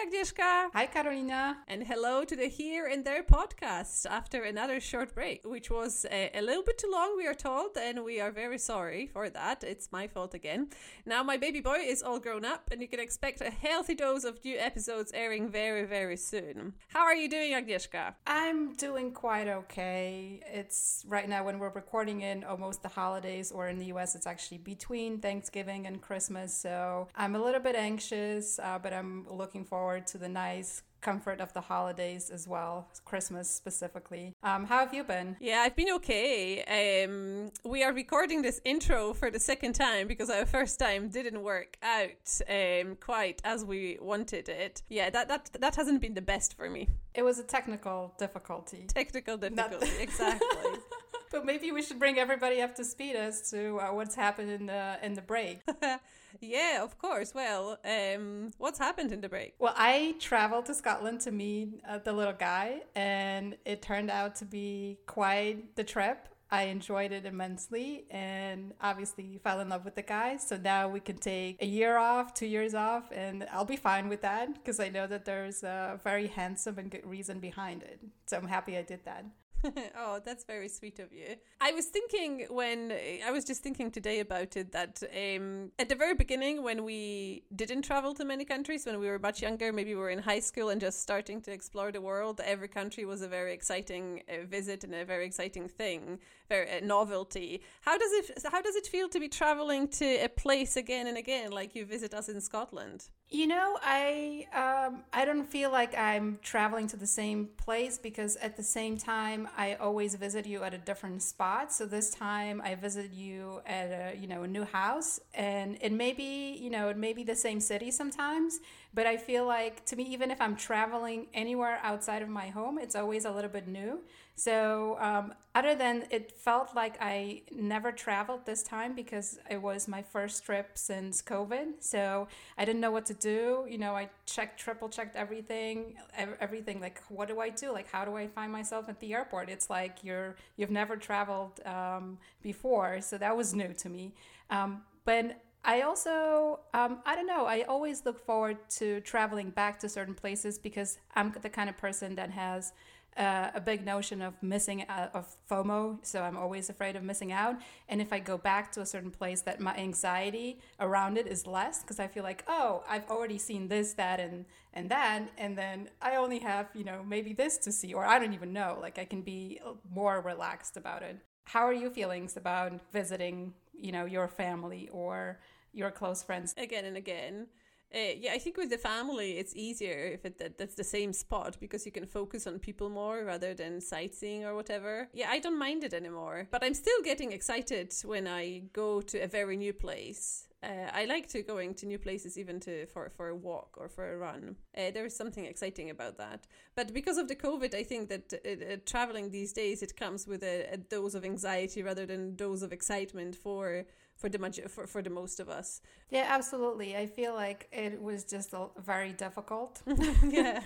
Hi, Agnieszka. Hi, Karolina. And hello to the Here and There podcast after another short break, which was a, a, little bit too long, we are told, and we are very sorry for that. It's my fault again. Now, my baby boy is all grown up, and you can expect a healthy dose of new episodes airing very, very soon. How are you doing, Agnieszka? I'm doing quite okay. It's right now when we're recording in almost the holidays, or in the US, it's actually between Thanksgiving and Christmas. So I'm a little bit anxious, uh, but I'm looking forward to the nice comfort of the holidays as well, Christmas specifically. Um, how have you been? Yeah, I've been okay. Um, we are recording this intro for the second time because our first time didn't work out um, quite as we wanted it. Yeah, that, that that hasn't been the best for me. It was a technical difficulty. Technical difficulty, Not- exactly. but maybe we should bring everybody up to speed as to uh, what's happened in the in the break. yeah, of course. Well, um, what's happened in the break? Well, I traveled to Scotland to meet uh, the little guy, and it turned out to be quite the trip. I enjoyed it immensely and obviously fell in love with the guy. So now we can take a year off, two years off, and I'll be fine with that because I know that there's a very handsome and good reason behind it. So I'm happy I did that. oh, that's very sweet of you. I was thinking when I was just thinking today about it that um, at the very beginning, when we didn't travel to many countries, when we were much younger, maybe we were in high school and just starting to explore the world, every country was a very exciting uh, visit and a very exciting thing, very uh, novelty. How does it How does it feel to be traveling to a place again and again, like you visit us in Scotland? You know, I um, I don't feel like I'm traveling to the same place because at the same time I always visit you at a different spot. So this time I visit you at a you know a new house, and it may be you know it may be the same city sometimes, but I feel like to me even if I'm traveling anywhere outside of my home, it's always a little bit new. So, um, other than it felt like I never traveled this time because it was my first trip since COVID. So, I didn't know what to do. You know, I checked, triple checked everything, everything. Like, what do I do? Like, how do I find myself at the airport? It's like you're, you've never traveled um, before. So, that was new to me. Um, but I also, um, I don't know, I always look forward to traveling back to certain places because I'm the kind of person that has uh, a big notion of missing out, of FOMO. So I'm always afraid of missing out. And if I go back to a certain place, that my anxiety around it is less because I feel like, oh, I've already seen this, that, and and that, and then I only have you know maybe this to see, or I don't even know. Like I can be more relaxed about it. How are your feelings about visiting, you know, your family or your close friends again and again? Uh, yeah, I think with the family, it's easier if it, that, that's the same spot because you can focus on people more rather than sightseeing or whatever. Yeah, I don't mind it anymore, but I'm still getting excited when I go to a very new place. Uh, I like to going to new places even to for, for a walk or for a run. Uh, there is something exciting about that. But because of the COVID, I think that uh, uh traveling these days it comes with a, a dose of anxiety rather than dose of excitement for for the for, for the most of us. Yeah absolutely. I feel like it was just very difficult. Yeah.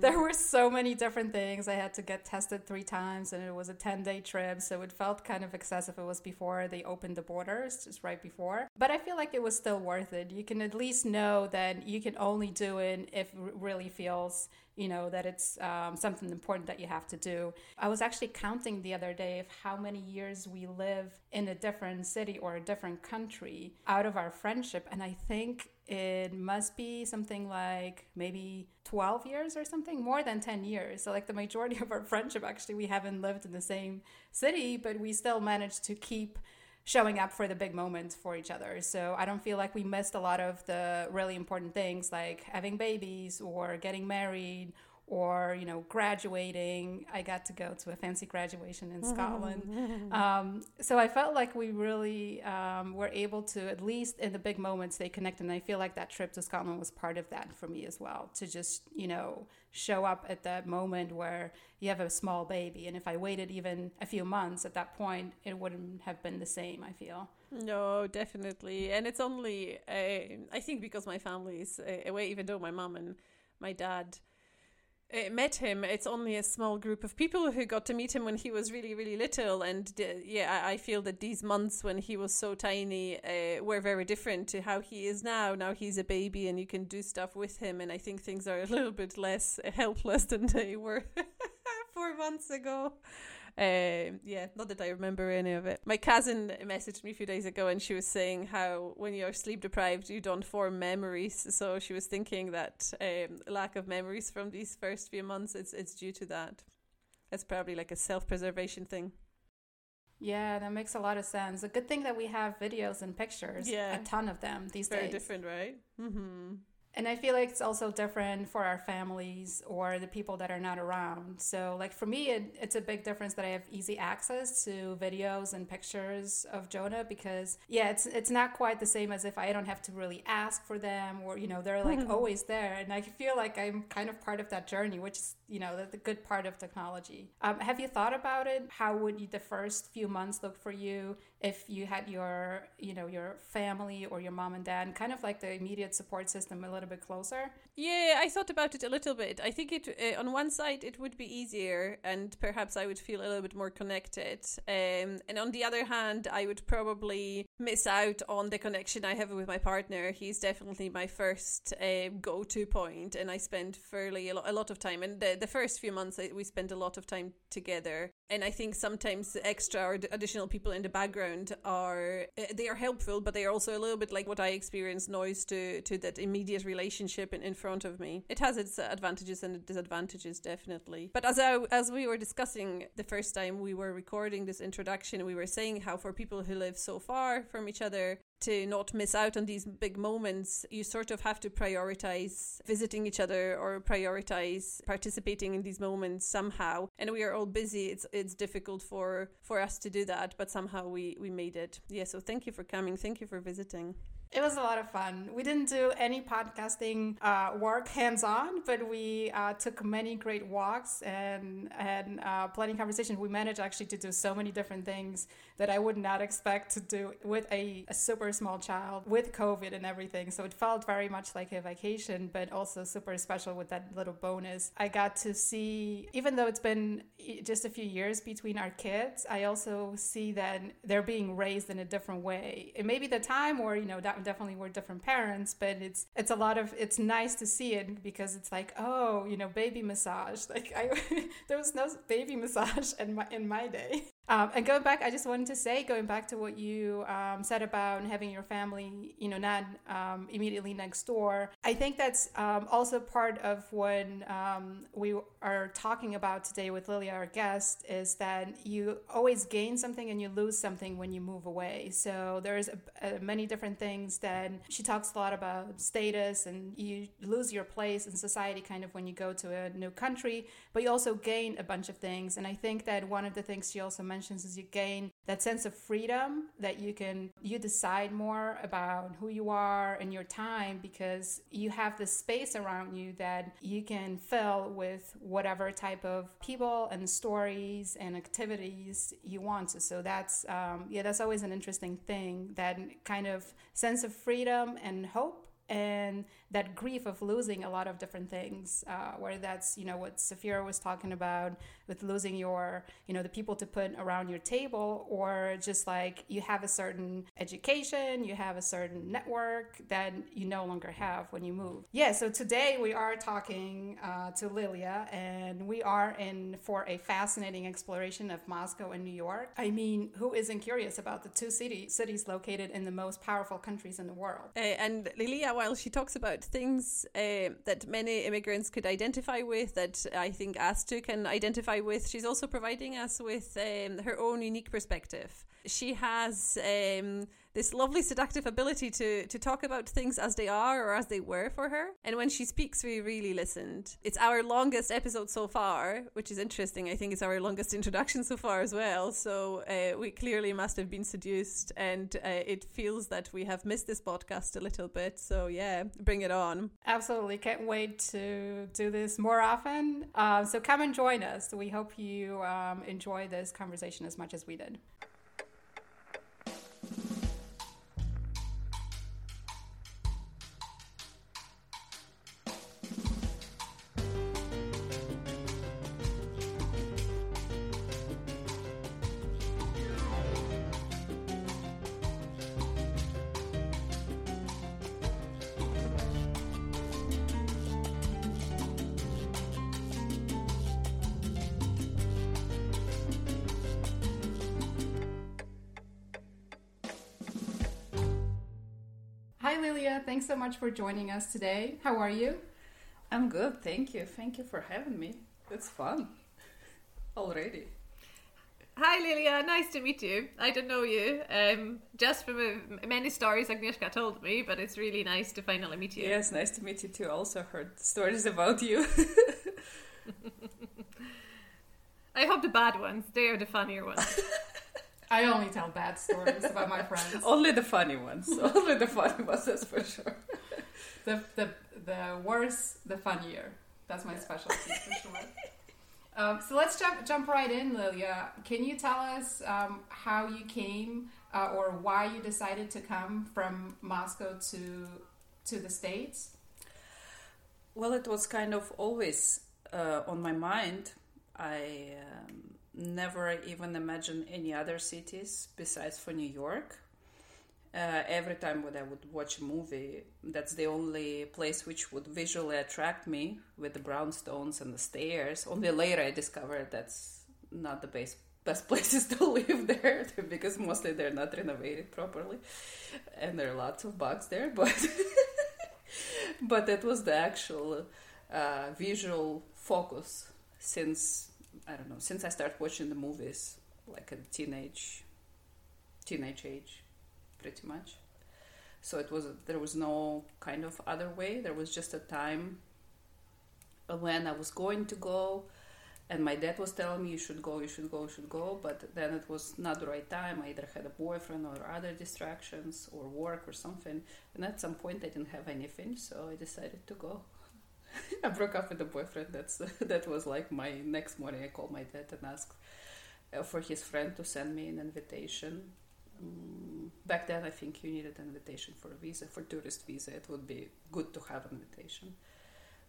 There were so many different things. I had to get tested three times and it was a 10 day trip so it felt kind of excessive. It was before they opened the borders just right before. But i feel like it was still worth it. You can at least know that you can only do it if it really feels you know that it's um, something important that you have to do. I was actually counting the other day of how many years we live in a different city or a different country out of our friendship and i think it must be something like maybe 12 years or something more than 10 years. So like the majority of our friendship actually we haven't lived in the same city but we still managed to keep showing up for the big moments for each other. So I don't feel like we missed a lot of the really important things like having babies or getting married or you know graduating. I got to go to a fancy graduation in scotland. Um, so i felt like we really um, were able to at least in the big moments stay connected. And i feel like that trip to scotland was part of that for me as well to just you know show up at that moment where you have a small baby. And if i waited even a few months at that point it wouldn't have been the same i feel. No definitely. And it's only uh, i think because my family is uh, away even though my mom and my dad met him, it's only a small group of people who got to meet him when he was really, really little. And uh, yeah, I, I, feel that these months when he was so tiny uh, were very different to how he is now. Now he's a baby and you can do stuff with him. And I think things are a little bit less helpless than they were four months ago. Um, yeah, not that I remember any of it. My cousin messaged me a few days ago and she was saying how when you're sleep deprived, you don't form memories. So she was thinking that um, lack of memories from these first few months, it's, it's due to that. It's probably like a self preservation thing. Yeah, that makes a lot of sense. A good thing that we have videos and pictures. Yeah. A ton of them these Very days. Very different, right? Mm-hmm. And I feel like it's also different for our families or the people that are not around. So, like for me, it, it's a big difference that I have easy access to videos and pictures of Jonah because, yeah, it's it's not quite the same as if I don't have to really ask for them or you know they're like always there, and I feel like I'm kind of part of that journey, which is you know the, the good part of technology. Um, have you thought about it? How would you, the first few months look for you? if you had your you know your family or your mom and dad kind of like the immediate support system a little bit closer. Yeah i thought about it a little bit. I think it uh, on one side it would be easier and perhaps i would feel a little bit more connected. Um, and on the other hand i would probably miss out on the connection i have with my partner. He's definitely my first uh, go-to point and i spend fairly a, lo- a lot of time and the, the first few months we spent a lot of time together. And i think sometimes extra or additional people in the background background are uh, they are helpful, but they are also a little bit like what I experience noise to to that immediate relationship in, in front of me. It has its advantages and disadvantages definitely. But as I, as we were discussing the first time we were recording this introduction, we were saying how for people who live so far from each other, to not miss out on these big moments, you sort of have to prioritize visiting each other or prioritize participating in these moments somehow. And we are all busy. It's it's difficult for for us to do that, but somehow we we made it. Yeah. So thank you for coming. Thank you for visiting. It was a lot of fun. We didn't do any podcasting uh, work hands on, but we uh, took many great walks and had uh, plenty of conversation. We managed actually to do so many different things that I would not expect to do with a, a, super small child with COVID and everything. So it felt very much like a vacation, but also super special with that little bonus. I got to see, even though it's been just a few years between our kids, I also see that they're being raised in a different way. It may be the time or, you know, definitely we're different parents, but it's it's a lot of it's nice to see it because it's like oh you know baby massage like I there was no baby massage in my in my day. Um, and going back, I just wanted to say, going back to what you um, said about having your family, you know, not um, immediately next door. I think that's um, also part of what um, we are talking about today with Liliya, our guest, is that you always gain something and you lose something when you move away. So there's a, a, many different things that she talks a lot about status, and you lose your place in society kind of when you go to a new country, but you also gain a bunch of things. And I think that one of the things she also mentioned mentions is you gain that sense of freedom that you can you decide more about who you are and your time because you have this space around you that you can fill with whatever type of people and stories and activities you want to. So that's um, yeah that's always an interesting thing that kind of sense of freedom and hope and that grief of losing a lot of different things uh, where that's you know what Safira was talking about with losing your you know the people to put around your table or just like you have a certain education you have a certain network that you no longer have when you move. Yeah so today we are talking uh, to liliya and we are in for a fascinating exploration of moscow and new york. I mean who isn't curious about the two city, cities located in the most powerful countries in the world? And liliya while she talks about things uh, that many immigrants could identify with, that I think Astu can identify with, she's also providing us with um, her own unique perspective. She has um, this lovely seductive ability to to talk about things as they are or as they were for her. And when she speaks, we really listened. It's our longest episode so far, which is interesting. I think it's our longest introduction so far as well. So uh, we clearly must have been seduced, and uh, it feels that we have missed this podcast a little bit. So yeah, bring it on. Absolutely, can't wait to do this more often. Uh, so come and join us. We hope you um, enjoy this conversation as much as we did. Thanks so much for joining us today. How are you? I'm good, thank you. Thank you for having me. It's fun already. Hi Liliya, nice to meet you. I don't know you, um, just from uh, many stories Agnieszka told me, but it's really nice to finally meet you. Yes, nice to meet you too. Also heard stories about you. I hope the bad ones, they are the funnier ones. I only tell bad stories about my friends. Only the funny ones. Only the funny ones, that's for sure. The, the, the worse, the funnier. That's my specialty for sure. Um, so let's jump jump right in, Liliya. Can you tell us um, how you came uh, or why you decided to come from Moscow to to the states? Well, it was kind of always uh, on my mind. I um, never even imagined any other cities besides for New York. Uh, every time when I would watch a movie, that's the only place which would visually attract me with the brownstones and the stairs. Only later I discovered that's not the best best places to live there because mostly they're not renovated properly, and there are lots of bugs there. But but that was the actual uh, visual focus since I don't know since I started watching the movies like a teenage teenage age pretty much. So it was there was no kind of other way. There was just a time when I was going to go, and my dad was telling me you should go, you should go, you should go. But then it was not the right time. I either had a boyfriend or other distractions or work or something. And at some point I didn't have anything, so I decided to go. I broke up with the boyfriend. That's that was like my next morning. I called my dad and asked uh, for his friend to send me an invitation Mm, back then I think you needed an invitation for a visa for tourist visa it would be good to have an invitation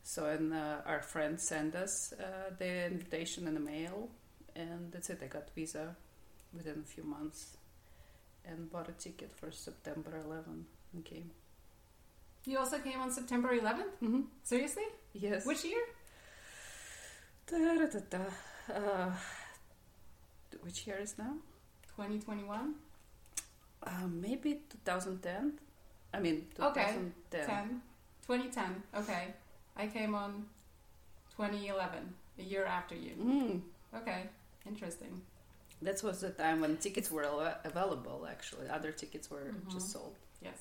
so and uh, our friend sent us uh, the invitation in the mail and that's it I got visa within a few months and bought a ticket for September 11 and came You also came on September 11th? mm-hmm. Seriously? yes Which year? Da-da-da-da. Uh, which year is now 2021? uh, maybe 2010 I mean Okay, 2010 10. 2010. Okay. I came on 2011, a year after you. Mm. Okay. Interesting. That was the time when tickets were available. Actually, other tickets were Mhm. just sold. Yes.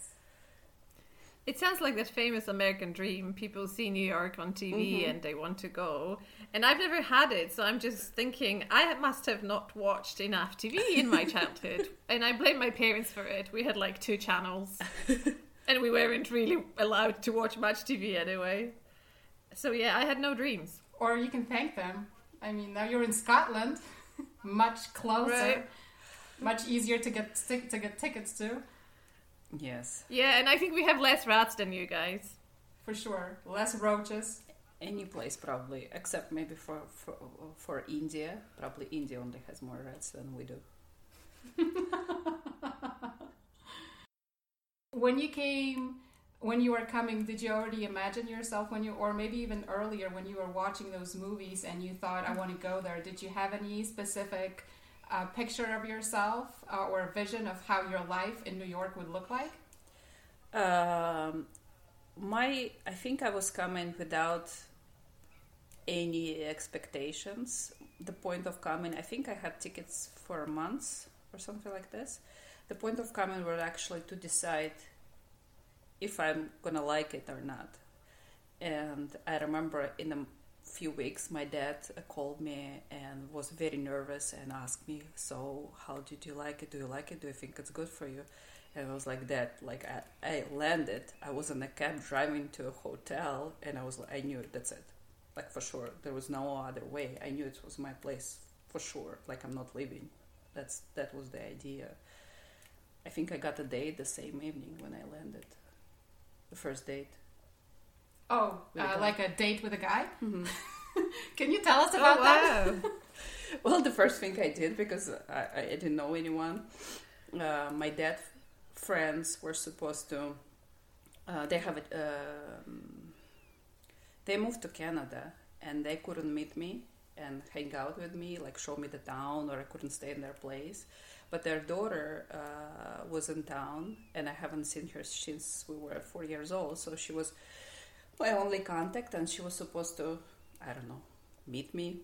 It sounds like that famous American dream. People see New York on TV Mhm. and they want to go. And I've never had it, so I'm just thinking I must have not watched enough TV in my childhood. and I blame my parents for it. We had like two channels. and we weren't really allowed to watch much TV anyway. So yeah, I had no dreams. Or you can thank them. I mean, now you're in Scotland, much closer, Right. much easier to get to get tickets to, Yes, Yeah, and I think we have less rats than you guys. for sure. Less roaches. any place probably, except maybe for for, for India. Probably India only has more rats than we do. When you came, when you were coming, did you already imagine yourself when you, or maybe even earlier when you were watching those movies and you thought, I want to go there? Did you have any specific uh, picture of yourself uh, or a vision of how your life in New York would look like? Um, my, I think I was coming without any expectations. The point of coming, I think I had tickets for months or something like this. The point of coming was actually to decide if I'm gonna like it or not. And I remember in a few weeks, my dad uh, called me and was very nervous and asked me, "So, how did you like it? Do you like it? Do you think it's good for you?" And I was like that. Like I, I landed. I was in a cab driving to a hotel, and I was. like, I knew it. That's it. Like for sure, there was no other way. I knew it was my place for sure. Like I'm not leaving. That's that was the idea. I think I got a date the same evening when I landed. The first date. Oh, a uh, like a date with a guy? Mm-hmm. Can you tell us Oh, about that? Well, the first thing I did because I, I didn't know anyone. Uh, my dad friends were supposed to. Uh, they have a. Um, they moved to Canada and they couldn't meet me and hang out with me, like show me the town, or I couldn't stay in their place. but their daughter uh, was in town, and I haven't seen her since we were four years old. So she was my only contact, and she was supposed to, I don't know, meet me,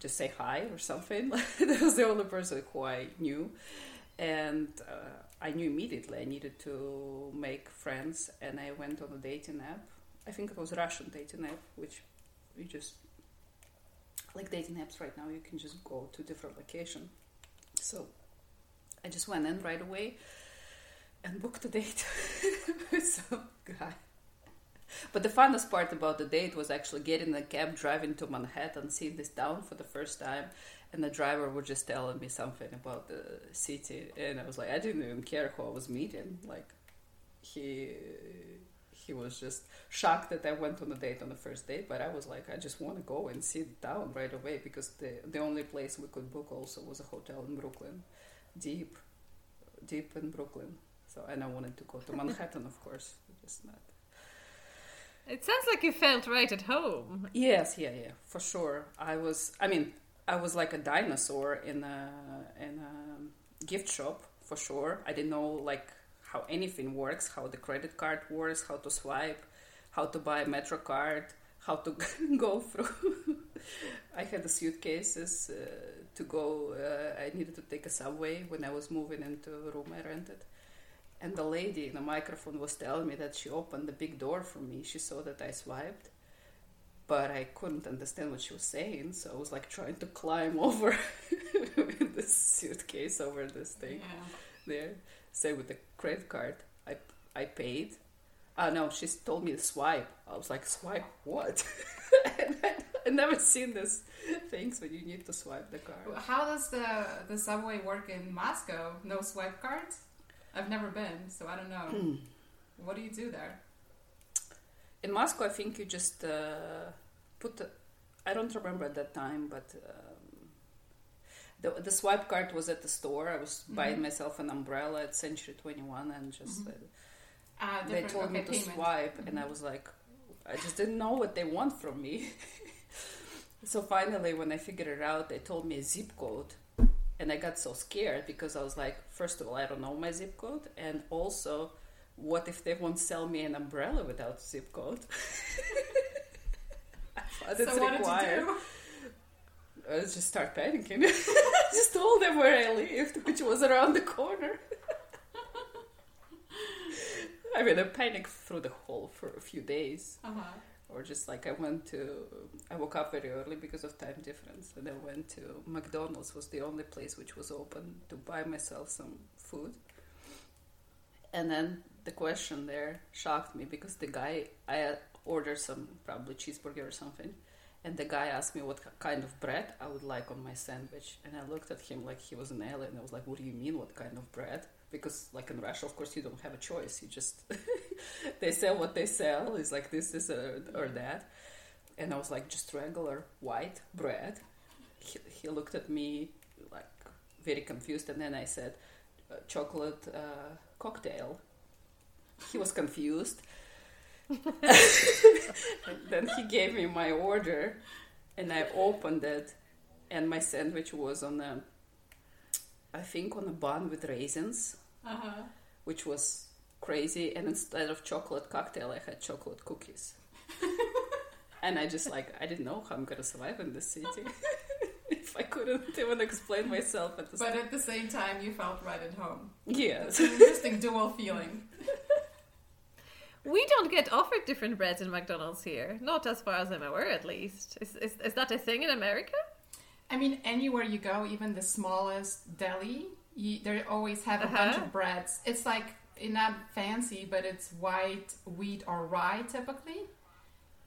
just say hi or something. that was the only person who I knew, and uh, I knew immediately I needed to make friends, and I went on a dating app. I think it was Russian dating app, which you just like dating apps right now. You can just go to different location. So I just went in right away and booked a date with some guy. But the funnest part about the date was actually getting a cab, driving to Manhattan, seeing this town for the first time, and the driver was just telling me something about the city, and I was like, I didn't even care who I was meeting. Like, he he was just shocked that I went on a date on the first date, but I was like, I just want to go and see the town right away because the the only place we could book also was a hotel in Brooklyn, deep, deep in Brooklyn. So and I wanted to go to Manhattan, of course, just not. It sounds like you felt right at home. Yes, yeah, yeah, for sure. I was. I mean, I was like a dinosaur in a in a gift shop for sure. I didn't know like how anything works, how the credit card works, how to swipe, how to buy a metro card, how to go through. I had the suitcases uh, to go. Uh, I needed to take a subway when I was moving into a room I rented. And the lady in the microphone was telling me that she opened the big door for me. She saw that I swiped but I couldn't understand what she was saying, so I was like trying to climb over with this suitcase over this thing Yeah. there. Say with the credit card, I I paid. Oh no, she told me to swipe. I was like, swipe what? I, I never seen this things when you need to swipe the card. How does the the subway work in Moscow? No swipe cards? I've never been, so I don't know. Hmm. What do you do there? In Moscow, I think you just uh, put. The, I don't remember at that time, but um, the the swipe card was at the store. I was buying myself an umbrella at Century Twenty One, and just uh, Uh, they different- told me to payment. swipe, and I was like, I just didn't know what they want from me. so finally, when I figured it out, they told me a zip code, and I got so scared because I was like, first of all, I don't know my zip code, and also, what if they won't sell me an umbrella without zip code? So what required. did you do? I just start panicking. just told them where I lived, which was around the corner. I mean, I panicked through the whole for a few days, Uh-huh. Or just like I went to. I woke up very early because of time difference, and I went to McDonald's. Was the only place which was open to buy myself some food. And then the question there shocked me because the guy I ordered some probably cheeseburger or something, and the guy asked me what kind of bread I would like on my sandwich, and I looked at him like he was an alien. I was like, "What do you mean? What kind of bread?" Because like in Russia, of course, you don't have a choice. You just they sell what they sell. It's like this, this, or, or that. And I was like, just regular white bread. He, he looked at me like very confused, and then I said, uh, chocolate uh, cocktail. He was confused. then he gave me my order, and I opened it, and my sandwich was on a, I think on a bun with raisins, Uh-huh. which was crazy. And instead of chocolate cocktail, I had chocolate cookies. and I just like I didn't know how I'm gonna survive in this city if I couldn't even explain myself at the But same. at the same time, you felt right at home. Yes. It's an interesting dual feeling. We don't get offered different breads in McDonald's here. Not as far as I'm aware, at least. Is, is, is that a thing in America? I mean, anywhere you go, even the smallest deli, you, they always have a Uh-huh. bunch of breads. It's like not fancy, but it's white, wheat, or rye typically,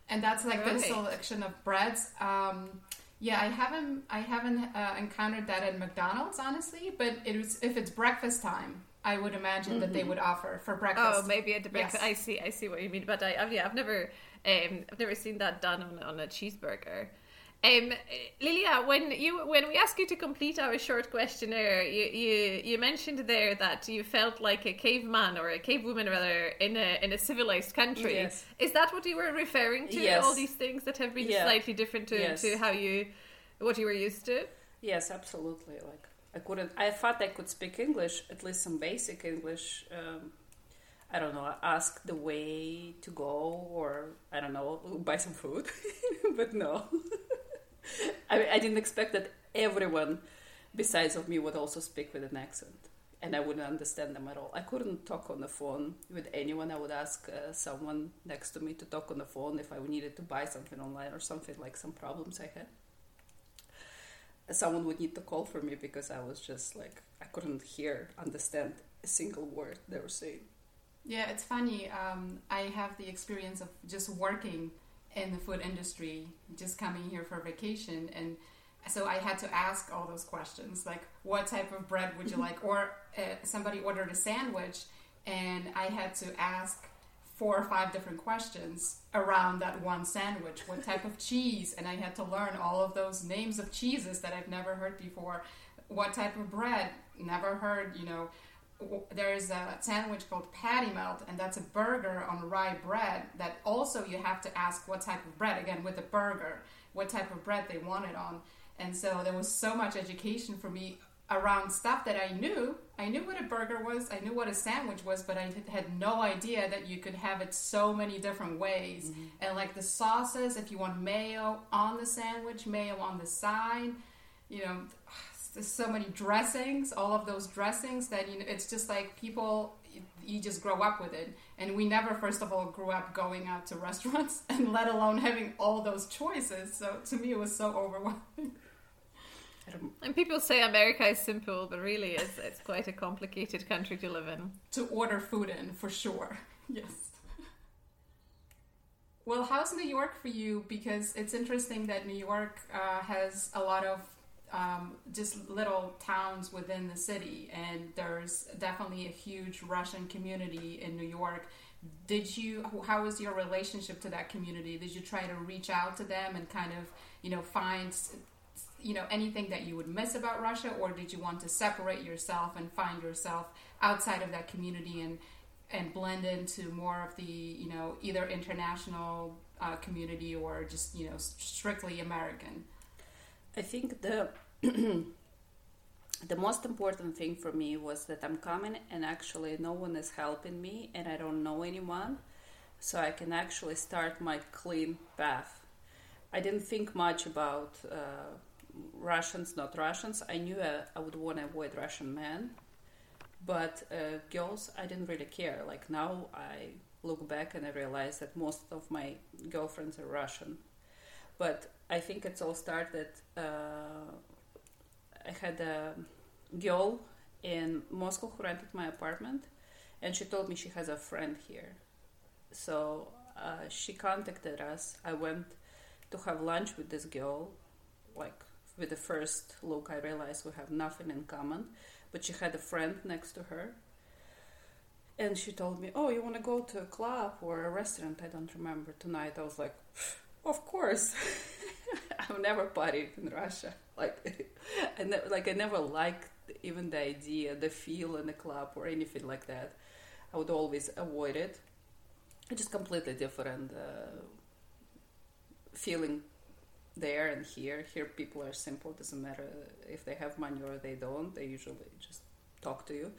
and that's like the selection of breads. Um, yeah, I haven't I haven't uh, encountered that at McDonald's honestly, but it was if it's breakfast time, I would imagine that they would offer for breakfast. Oh, maybe at the breakfast. Yes. I see. I see what you mean. But I, I've, yeah, I've never, um, I've never seen that done on, on a cheeseburger. Um, Liliya, when you when we asked you to complete our short questionnaire, you, you you mentioned there that you felt like a caveman or a cavewoman rather in a in a civilized country. Yes. Is that what you were referring to? Yes. All these things that have been Yeah. slightly different to, Yes. to how you what you were used to. Yes, absolutely. Like I couldn't. I thought I could speak English, at least some basic English. Um, I don't know, ask the way to go, or I don't know, buy some food. but no, I, I didn't expect that everyone besides of me would also speak with an accent, and I wouldn't understand them at all. I couldn't talk on the phone with anyone. I would ask uh, someone next to me to talk on the phone if I needed to buy something online or something like some problems I had someone would need to call for me because I was just like I couldn't hear, understand a single word they were saying. Yeah, it's funny. Um, I have the experience of just working in the food industry, just coming here for vacation, and so I had to ask all those questions, like what type of bread would you like, or uh, somebody ordered a sandwich, and I had to ask four or five different questions around that one sandwich. What type of cheese? And I had to learn all of those names of cheeses that I've never heard before. What type of bread? Never heard, you know. There's a sandwich called patty melt, and that's a burger on rye bread that also you have to ask what type of bread, again, with a burger, what type of bread they want it on. And so there was so much education for me around stuff that I knew. I knew what a burger was, I knew what a sandwich was, but I had no idea that you could have it so many different ways. Mm-hmm. And like the sauces, if you want mayo on the sandwich, mayo on the side, you know, there's so many dressings, all of those dressings that you know, it's just like people you just grow up with it. And we never, first of all, grew up going out to restaurants, and let alone having all those choices. So to me, it was so overwhelming. And people say America is simple, but really it's, it's quite a complicated country to live in. To order food in, for sure. Yes. Well, how's New York for you? Because it's interesting that New York uh, has a lot of um, just little towns within the city, and there's definitely a huge Russian community in New York. Did you? How was your relationship to that community? Did you try to reach out to them and kind of, you know, find you know anything that you would miss about Russia, or did you want to separate yourself and find yourself outside of that community and and blend into more of the you know either international uh, community or just you know strictly American? I think the the most important thing for me was that I'm coming and actually no one is helping me and I don't know anyone, so I can actually start my clean path. I didn't think much about. Uh, Russians, not Russians. I knew I, I would want to avoid Russian men, but uh, girls, I didn't really care. Like now, I look back and I realize that most of my girlfriends are Russian. But I think it's all started. Uh, I had a girl in Moscow who rented my apartment, and she told me she has a friend here. So uh, she contacted us. I went to have lunch with this girl, like with the first look, I realized we have nothing in common. But she had a friend next to her. And she told me, Oh, you want to go to a club or a restaurant? I don't remember tonight. I was like, Of course. I've never partied in Russia. Like, I ne- like I never liked even the idea, the feel in the club or anything like that. I would always avoid it. It's just completely different uh, feeling there and here. Here, people are simple. Doesn't matter if they have money or they don't. They usually just talk to you.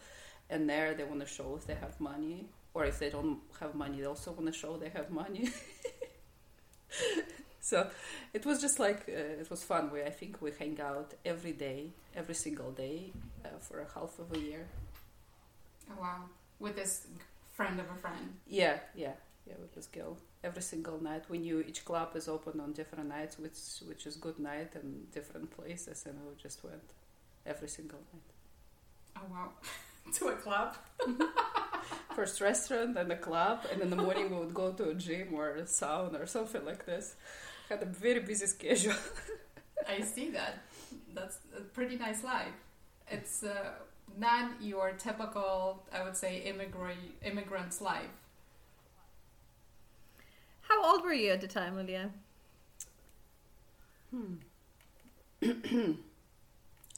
And there, they want to show if they have money, or if they don't have money, they also want to show they have money. so it was just like uh, it was fun. We I think we hang out every day, every single day, uh, for a half of a year. Oh wow! With this friend of a friend. Yeah, yeah, yeah. With this girl every single night. We knew each club is open on different nights, which which is good night and different places, and we just went every single night. Oh wow! to a club. First restaurant, then a club, and in the morning we would go to a gym or a sauna or something like this. Had a very busy schedule. I see that. That's a pretty nice life. It's uh, not your typical, I would say, immigrant immigrant's life how old were you at the time, Liliya? Hmm.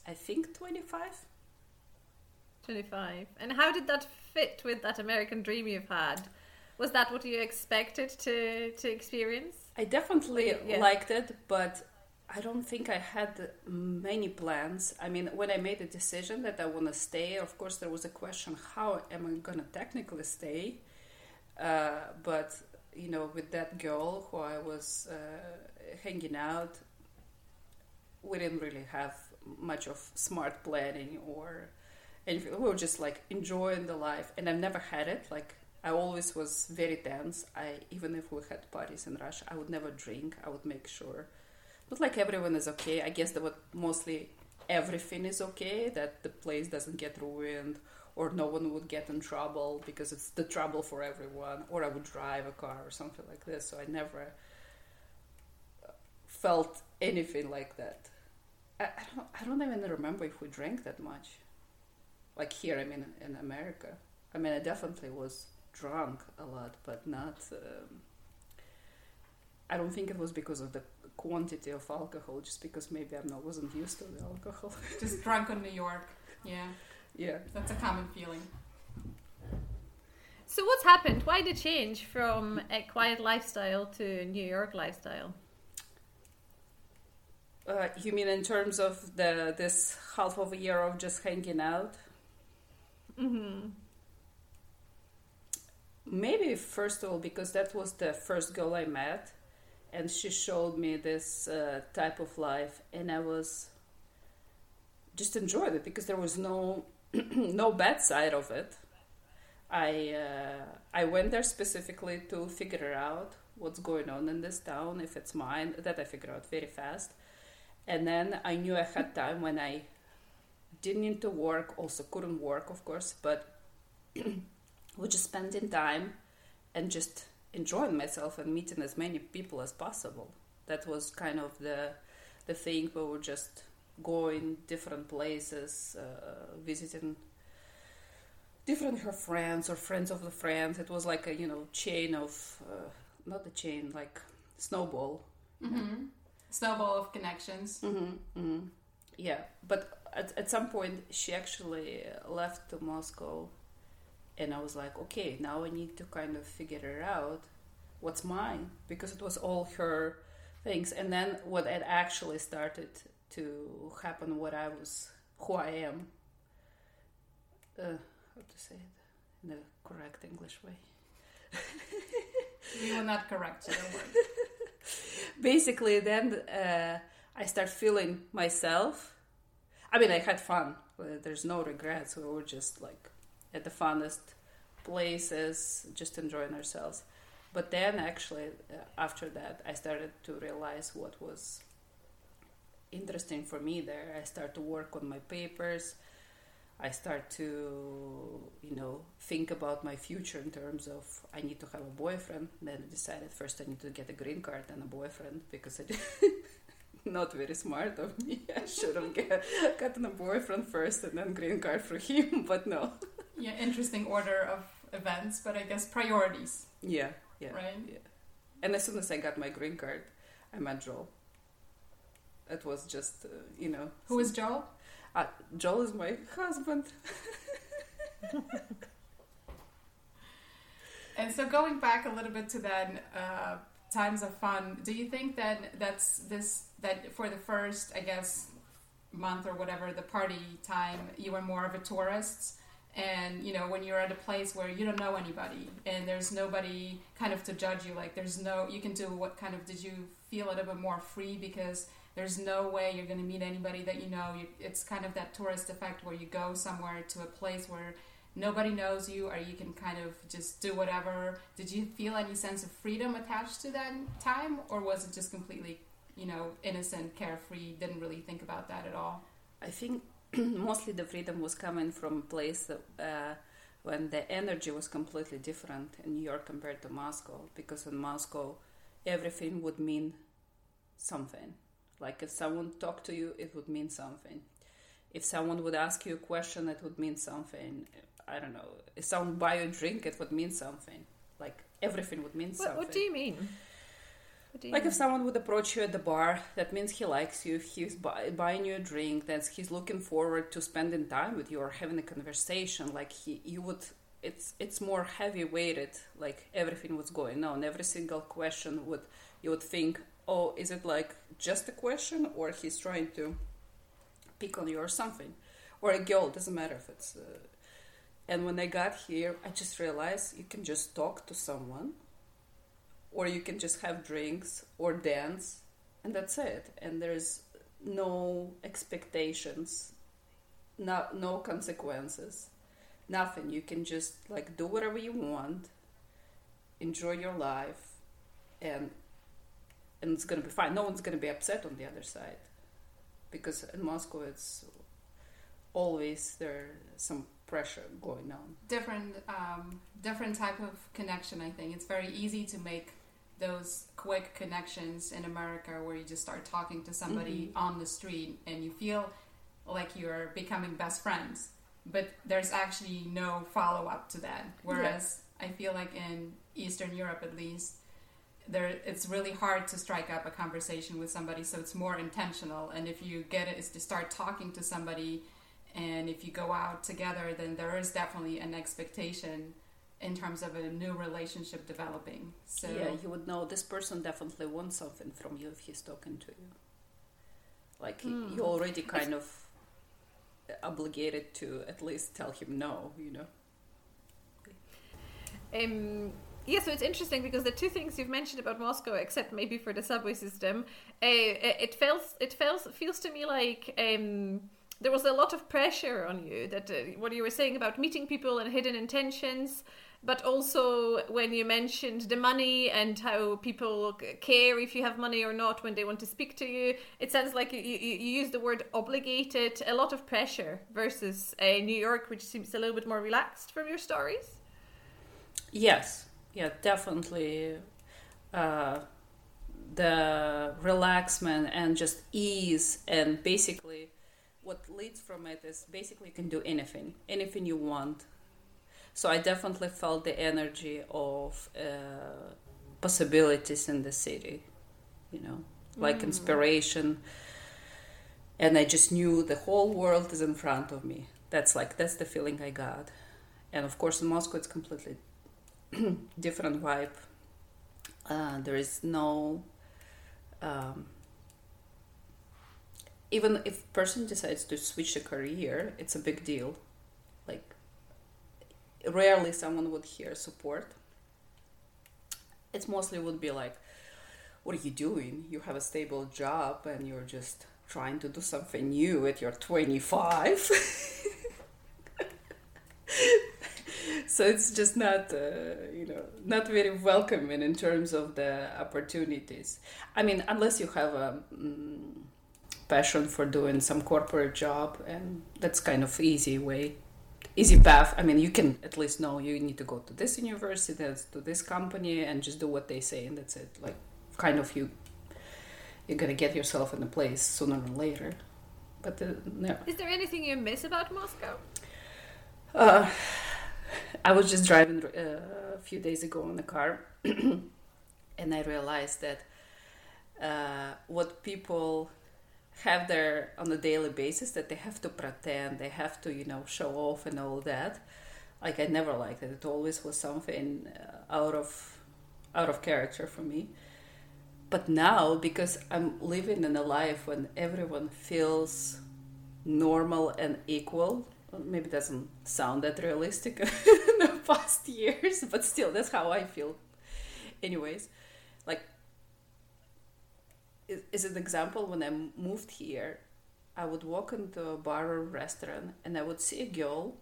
I think 25. 25. And how did that fit with that American dream you've had? Was that what you expected to, to experience? I definitely yeah. liked it, but I don't think I had many plans. I mean, when I made the decision that I want to stay, of course, there was a question how am I going to technically stay? Uh, but, you know, with that girl who I was uh, hanging out, we didn't really have much of smart planning or anything. We were just like enjoying the life. And I've never had it. Like, I always was very tense. I even if we had parties in Russia, I would never drink. I would make sure but like everyone is okay. I guess that what mostly everything is okay. That the place doesn't get ruined, or no one would get in trouble because it's the trouble for everyone. Or I would drive a car or something like this. So I never felt anything like that. I, I don't. I don't even remember if we drank that much. Like here, I mean, in America. I mean, I definitely was drunk a lot, but not. Um, I don't think it was because of the quantity of alcohol, just because maybe I wasn't used to the alcohol. just drunk in New York. Yeah. Yeah. That's a common feeling. So what's happened? Why the change from a quiet lifestyle to New York lifestyle? Uh, you mean in terms of the this half of a year of just hanging out? Mm-hmm. Maybe first of all because that was the first girl I met, and she showed me this uh, type of life, and I was just enjoyed it because there was no no bad side of it. I uh, I went there specifically to figure out what's going on in this town, if it's mine. That I figured out very fast, and then I knew I had time when I didn't need to work. Also couldn't work, of course, but we just spending time and just enjoying myself and meeting as many people as possible. That was kind of the the thing. We were just going different places, uh, visiting different her friends or friends of the friends. It was like a you know chain of uh, not a chain like snowball. Mm-hmm. Snowball of connections. Mm-hmm, mm-hmm. Yeah, but at, at some point she actually left to Moscow and I was like, okay, now I need to kind of figure it out what's mine because it was all her things. And then what had actually started to happen, what I was, who I am, uh, how to say it in the correct English way. we will not correct you, Basically, then uh, I start feeling myself. I mean, I had fun. There's no regrets. We were just like at the funnest places, just enjoying ourselves. But then, actually, uh, after that, I started to realize what was interesting for me there. I started to work on my papers. I start to, you know, think about my future in terms of I need to have a boyfriend. Then I decided first I need to get a green card and a boyfriend because I not very smart of me. I should have gotten a boyfriend first and then green card for him, but no. Yeah, interesting order of events, but I guess priorities. Yeah, yeah, right. Yeah. And as soon as I got my green card, I met Joel. It was just, uh, you know. Who is Joel? Uh, Joel is my husband. and so, going back a little bit to that uh, times of fun, do you think that that's this that for the first, I guess, month or whatever the party time, you were more of a tourist? And you know when you're at a place where you don't know anybody and there's nobody kind of to judge you like there's no you can do what kind of did you feel a little bit more free because there's no way you're going to meet anybody that you know. It's kind of that tourist effect where you go somewhere to a place where nobody knows you or you can kind of just do whatever. Did you feel any sense of freedom attached to that time or was it just completely you know innocent carefree didn't really think about that at all? I think mostly the freedom was coming from a place uh, when the energy was completely different in New York compared to Moscow. Because in Moscow, everything would mean something. Like if someone talked to you, it would mean something. If someone would ask you a question, it would mean something. I don't know. If someone buy you a drink, it would mean something. Like everything would mean what, something. What do you mean? Like if someone would approach you at the bar that means he likes you he's buy, buying you a drink that he's looking forward to spending time with you or having a conversation like he you would it's it's more heavy weighted like everything was going on every single question would you would think oh, is it like just a question or he's trying to pick on you or something? Or a girl, doesn't matter if it's. Uh, and when I got here, I just realized you can just talk to someone, or you can just have drinks or dance, and that's it. And there's no expectations, no, no consequences, nothing. You can just like do whatever you want, enjoy your life, and and it's gonna be fine. No one's gonna be upset on the other side, because in Moscow it's always there some pressure going on. Different, um, different type of connection. I think it's very easy to make those quick connections in America where you just start talking to somebody mm-hmm. on the street and you feel like you're becoming best friends, but there's actually no follow up to that. Whereas I feel like in Eastern Europe, at least, there it's really hard to strike up a conversation with somebody, so it's more intentional. And if you get it, is to start talking to somebody and if you go out together then there is definitely an expectation in terms of a new relationship developing. So yeah you would know this person definitely wants something from you if he's talking to you. Like mm. you already kind of obligated to at least tell him no you know? Um yeah, so it's interesting because the two things you've mentioned about Moscow, except maybe for the subway system, uh, it feels it feels feels to me like um, there was a lot of pressure on you that uh, what you were saying about meeting people and hidden intentions but also when you mentioned the money and how people care if you have money or not when they want to speak to you it sounds like you, you, you use the word obligated a lot of pressure versus uh, new york which seems a little bit more relaxed from your stories yes yeah definitely uh, the relaxment and just ease and basically what leads from it is basically you can do anything, anything you want. So I definitely felt the energy of uh, possibilities in the city, you know, like mm. inspiration. And I just knew the whole world is in front of me. That's like that's the feeling I got. And of course, in Moscow, it's completely different vibe. Uh, there is no um, even if person decides to switch a career, it's a big deal. Rarely someone would hear support. It mostly would be like, "What are you doing? You have a stable job and you're just trying to do something new at your 25." so it's just not uh, you know not very welcoming in terms of the opportunities i mean unless you have a mm, passion for doing some corporate job and that's kind of easy way easy path. I mean you can at least know you need to go to this university to this company and just do what they say and that's it. Like kind of you you're gonna get yourself in a place sooner or later. But uh, no. is there anything you miss about moscow? Uh, i was just driving uh, a few days ago in the car and i realized that uh, what people have their on a daily basis that they have to pretend they have to you know show off and all that. Like i never liked it. It always was something uh, out of out of character for me. But now because i'm living in a life when everyone feels normal and equal maybe doesn't sound that realistic in the past years but still that's how i feel. Anyways is, an example when I moved here, I would walk into a bar or restaurant and I would see a girl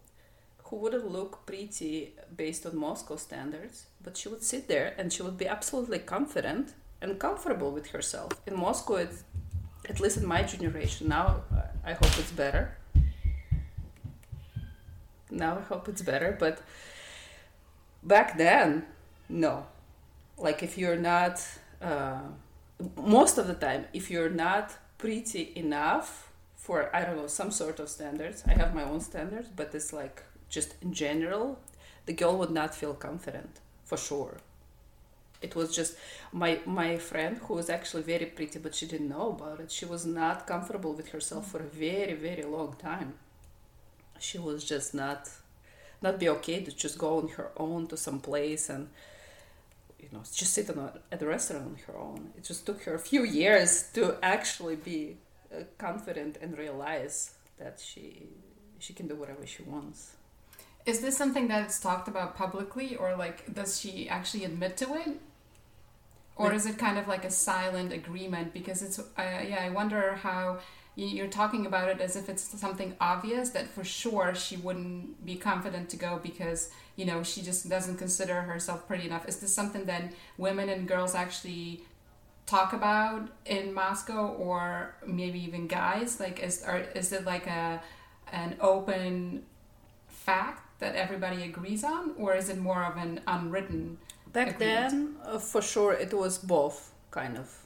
who wouldn't look pretty based on Moscow standards, but she would sit there and she would be absolutely confident and comfortable with herself. In Moscow, it's, at least in my generation, now I hope it's better. Now I hope it's better, but back then, no. Like if you're not. Uh, most of the time, if you're not pretty enough for I don't know some sort of standards, I have my own standards, but it's like just in general, the girl would not feel confident for sure. It was just my my friend who was actually very pretty, but she didn't know about it. She was not comfortable with herself for a very very long time. She was just not not be okay to just go on her own to some place and you know just sit at the restaurant on her own. It just took her a few years to actually be uh, confident and realize that she she can do whatever she wants. Is this something that's talked about publicly, or like does she actually admit to it? Or is it kind of like a silent agreement? Because it's, uh, yeah, I wonder how you're talking about it as if it's something obvious that for sure she wouldn't be confident to go because you know she just doesn't consider herself pretty enough. Is this something that women and girls actually talk about in moscow or maybe even guys? Like is or is it like a an open fact that everybody agrees on or is it more of an unwritten back agreement? then uh, for sure it was both kind of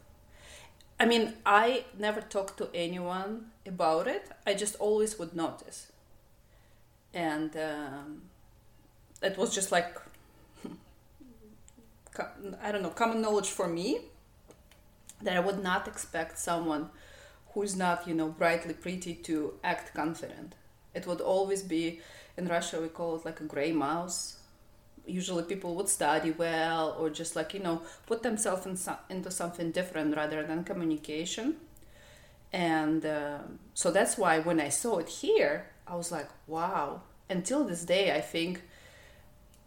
I mean, I never talked to anyone about it. I just always would notice. And um, it was just like, I don't know, common knowledge for me that I would not expect someone who is not, you know, brightly pretty to act confident. It would always be, in Russia, we call it like a gray mouse usually people would study well or just like you know put themselves in so, into something different rather than communication. And uh, so that's why when i saw it here i was like wow. Until this day i think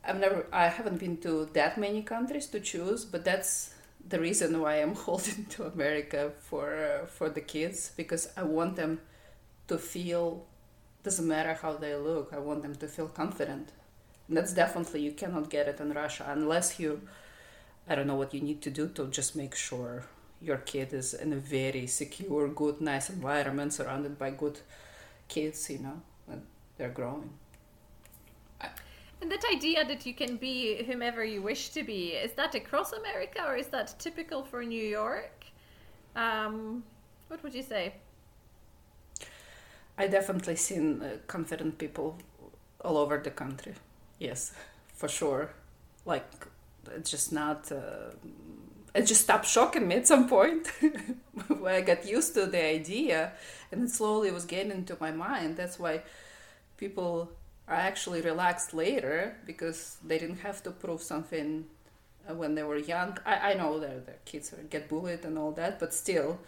i've never i haven't been to that many countries to choose but that's the reason why i'm holding to america for uh, for the kids because i want them to feel doesn't matter how they look i want them to feel confident that's definitely you cannot get it in Russia unless you I don't know what you need to do to just make sure your kid is in a very secure, good, nice environment surrounded by good kids, you know, and they're growing. And that idea that you can be whomever you wish to be, is that across America or is that typical for New York? Um, what would you say? I definitely seen uh, confident people all over the country yes for sure. Like it's just not uh, it just stopped shocking me at some point. Where i got used to the idea and it slowly was getting into my mind that's why people are actually relaxed later because they didn't have to prove something uh, when they were young. I, I know that the kids get bullied and all that but still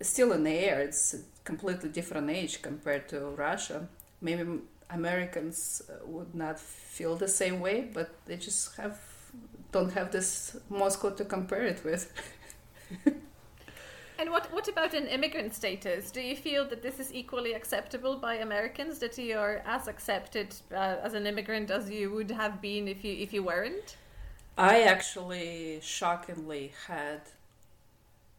still in the air. It's a completely different age compared to russia. Maybe Americans uh, would not feel the same way, but they just have don't have this Moscow to compare it with. and what what about an immigrant status? Do you feel that this is equally acceptable by Americans? That you are as accepted uh, as an immigrant as you would have been if you if you weren't? I actually shockingly had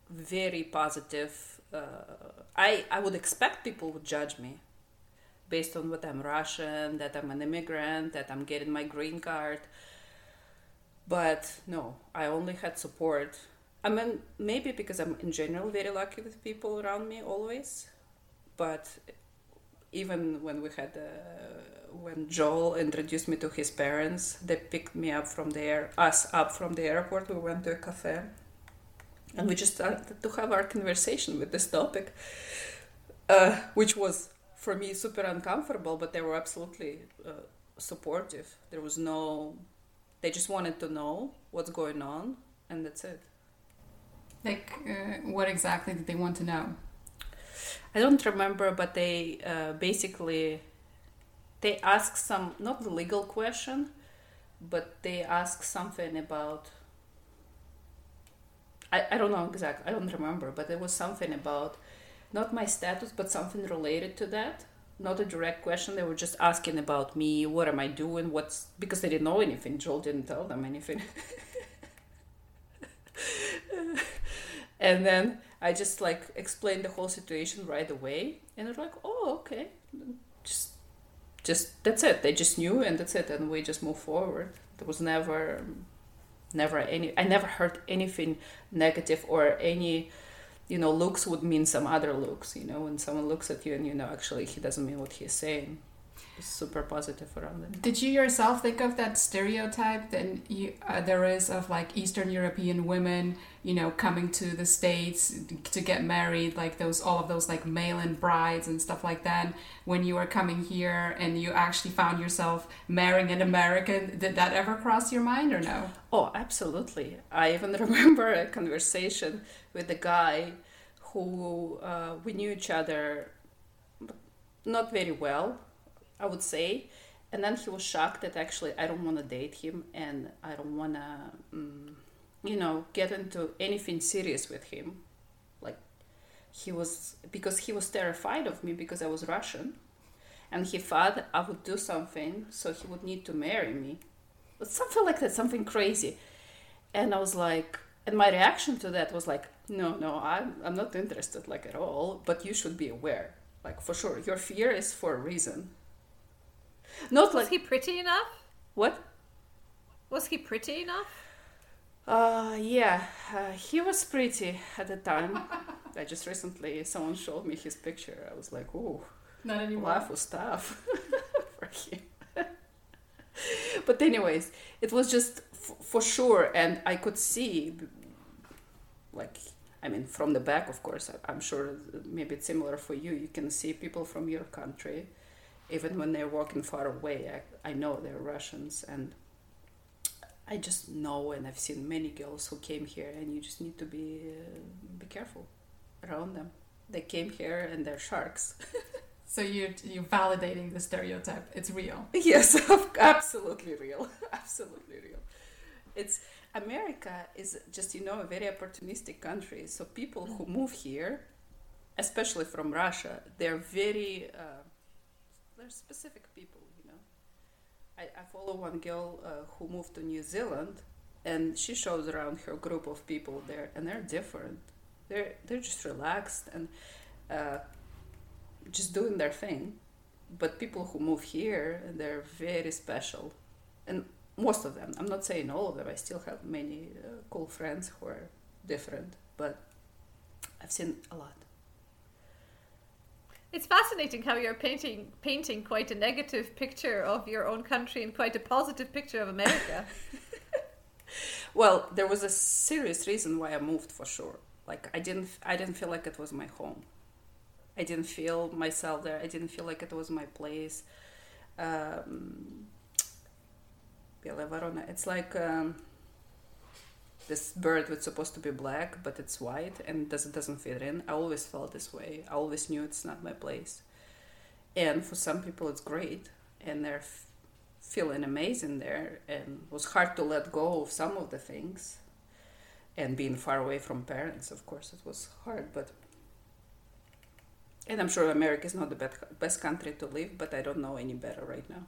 very positive. Uh, I I would expect people would judge me based on what I'm Russian, that I'm an immigrant, that I'm getting my green card. But no, I only had support. I mean, maybe because I'm in general very lucky with people around me always. But even when we had, uh, when Joel introduced me to his parents, they picked me up from there, us up from the airport. We went to a cafe, and we just started to have our conversation with this topic, uh, which was for me super uncomfortable, but they were absolutely uh, supportive. There was no, they just wanted to know what's going on, and that's it. Like, uh, what exactly did they want to know? I don't remember, but they uh, basically they asked some not the legal question, but they asked something about. I, I don't know exactly. I don't remember, but there was something about not my status, but something related to that. Not a direct question. They were just asking about me. What am I doing? What's because they didn't know anything. Joel didn't tell them anything. and then I just like explained the whole situation right away, and they're like, "Oh, okay, just, just that's it." They just knew, and that's it, and we just move forward. There was never, never any. I never heard anything negative or any you know looks would mean some other looks you know when someone looks at you and you know actually he doesn't mean what he's saying. It's super positive around them. Did you yourself think of that stereotype that you uh, there is of like eastern european women you know coming to the states to get married like those all of those like mail-in brides and stuff like that. When you were coming here and you actually found yourself marrying an american did that ever cross your mind or no? Oh absolutely. I even remember a conversation with a guy who uh, we knew each other not very well i would say. And then he was shocked that actually i don't want to date him and i don't want to um, you know, get into anything serious with him. Like, he was, because he was terrified of me because I was Russian. And he thought I would do something, so he would need to marry me. But something like that, something crazy. And I was like, and my reaction to that was like, no, no, I'm, I'm not interested, like at all, but you should be aware. Like, for sure, your fear is for a reason. Not was like. he pretty enough? What? Was he pretty enough? Uh, yeah, uh, he was pretty at the time. I just recently someone showed me his picture. I was like, "Ooh, not anymore." Life was tough for him. but anyways, it was just f- for sure, and I could see, like, I mean, from the back, of course. I- I'm sure maybe it's similar for you. You can see people from your country, even when they're walking far away. I, I know they're Russians, and I just know, and I've seen many girls who came here, and you just need to be uh, be careful around them. They came here and they're sharks. so you're you're validating the stereotype. It's real. Yes, absolutely real. absolutely real. It's America is just you know a very opportunistic country. So people who move here, especially from Russia, they're very uh, they're specific people I, I follow one girl uh, who moved to New Zealand, and she shows around her group of people there, and they're different. They're they're just relaxed and uh, just doing their thing. But people who move here, they're very special, and most of them. I'm not saying all of them. I still have many uh, cool friends who are different, but I've seen a lot. It's fascinating how you're painting painting quite a negative picture of your own country and quite a positive picture of America. well, there was a serious reason why I moved for sure. Like I didn't I didn't feel like it was my home. I didn't feel myself there. I didn't feel like it was my place. Um, It's like um, this bird was supposed to be black, but it's white and doesn't doesn't fit in. I always felt this way. I always knew it's not my place. And for some people, it's great, and they're f- feeling amazing there. And it was hard to let go of some of the things. And being far away from parents, of course, it was hard. But and I'm sure America is not the best best country to live, but I don't know any better right now.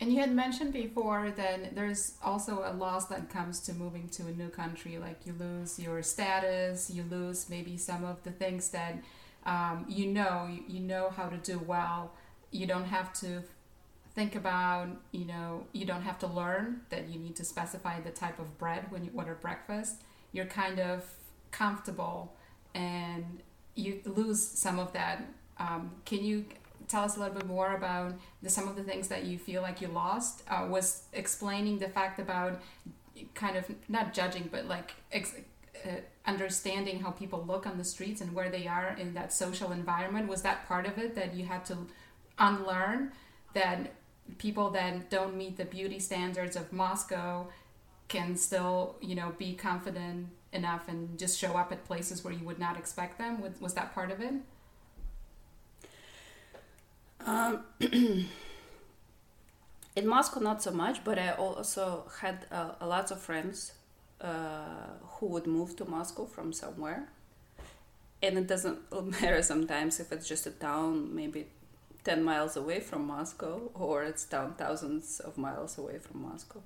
And you had mentioned before that there's also a loss that comes to moving to a new country. Like you lose your status, you lose maybe some of the things that um, you know, you, know how to do well. You don't have to think about, you know, you don't have to learn that you need to specify the type of bread when you order breakfast. You're kind of comfortable and you lose some of that. Um, can you tell us a little bit more about the, some of the things that you feel like you lost? Uh, was explaining the fact about kind of not judging, but like ex- uh, understanding how people look on the streets and where they are in that social environment. Was that part of it that you had to unlearn that people that don't meet the beauty standards of Moscow can still, you know, be confident enough and just show up at places where you would not expect them? Was, was that part of it? Um, in Moscow, not so much, but I also had uh, a lot of friends uh, who would move to Moscow from somewhere. And it doesn't matter sometimes if it's just a town, maybe 10 miles away from Moscow, or it's town thousands of miles away from Moscow.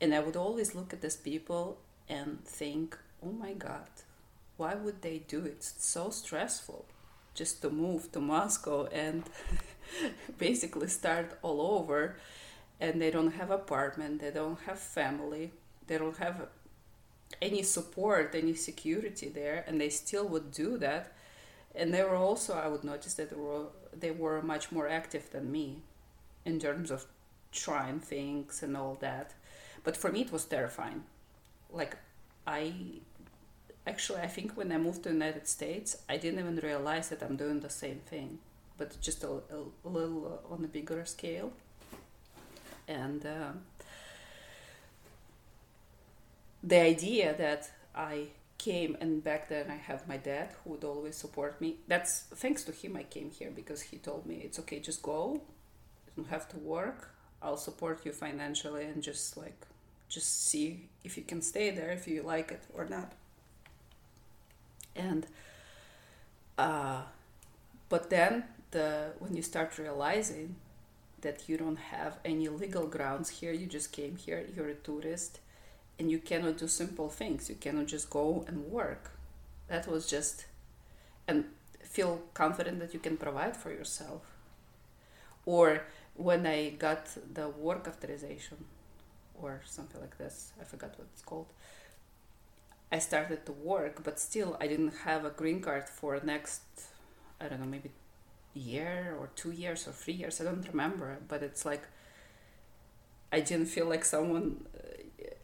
And I would always look at these people and think, oh my God, why would they do it? It's so stressful just to move to Moscow and basically start all over and they don't have apartment they don't have family they don't have any support any security there and they still would do that. And they were also i would notice that they were they were much more active than me in terms of trying things and all that. But for me it was terrifying. Like i actually, I think when I moved to the United States, I didn't even realize that I'm doing the same thing, but just a, a, little on a bigger scale. And uh, the idea that I came and back then I have my dad who would always support me. That's thanks to him I came here because he told me it's okay, just go. You don't have to work. I'll support you financially and just like just see if you can stay there if you like it or not. And uh but then the when you start realizing that you don't have any legal grounds here, you just came here, you're a tourist and you cannot do simple things. You cannot just go and work. That was just, and feel confident that you can provide for yourself. Or when I got the work authorization, or something like this, I forgot what it's called. I started to work, but still I didn't have a green card for next, I don't know, maybe year or two years or three years. I don't remember, but it's like I didn't feel like someone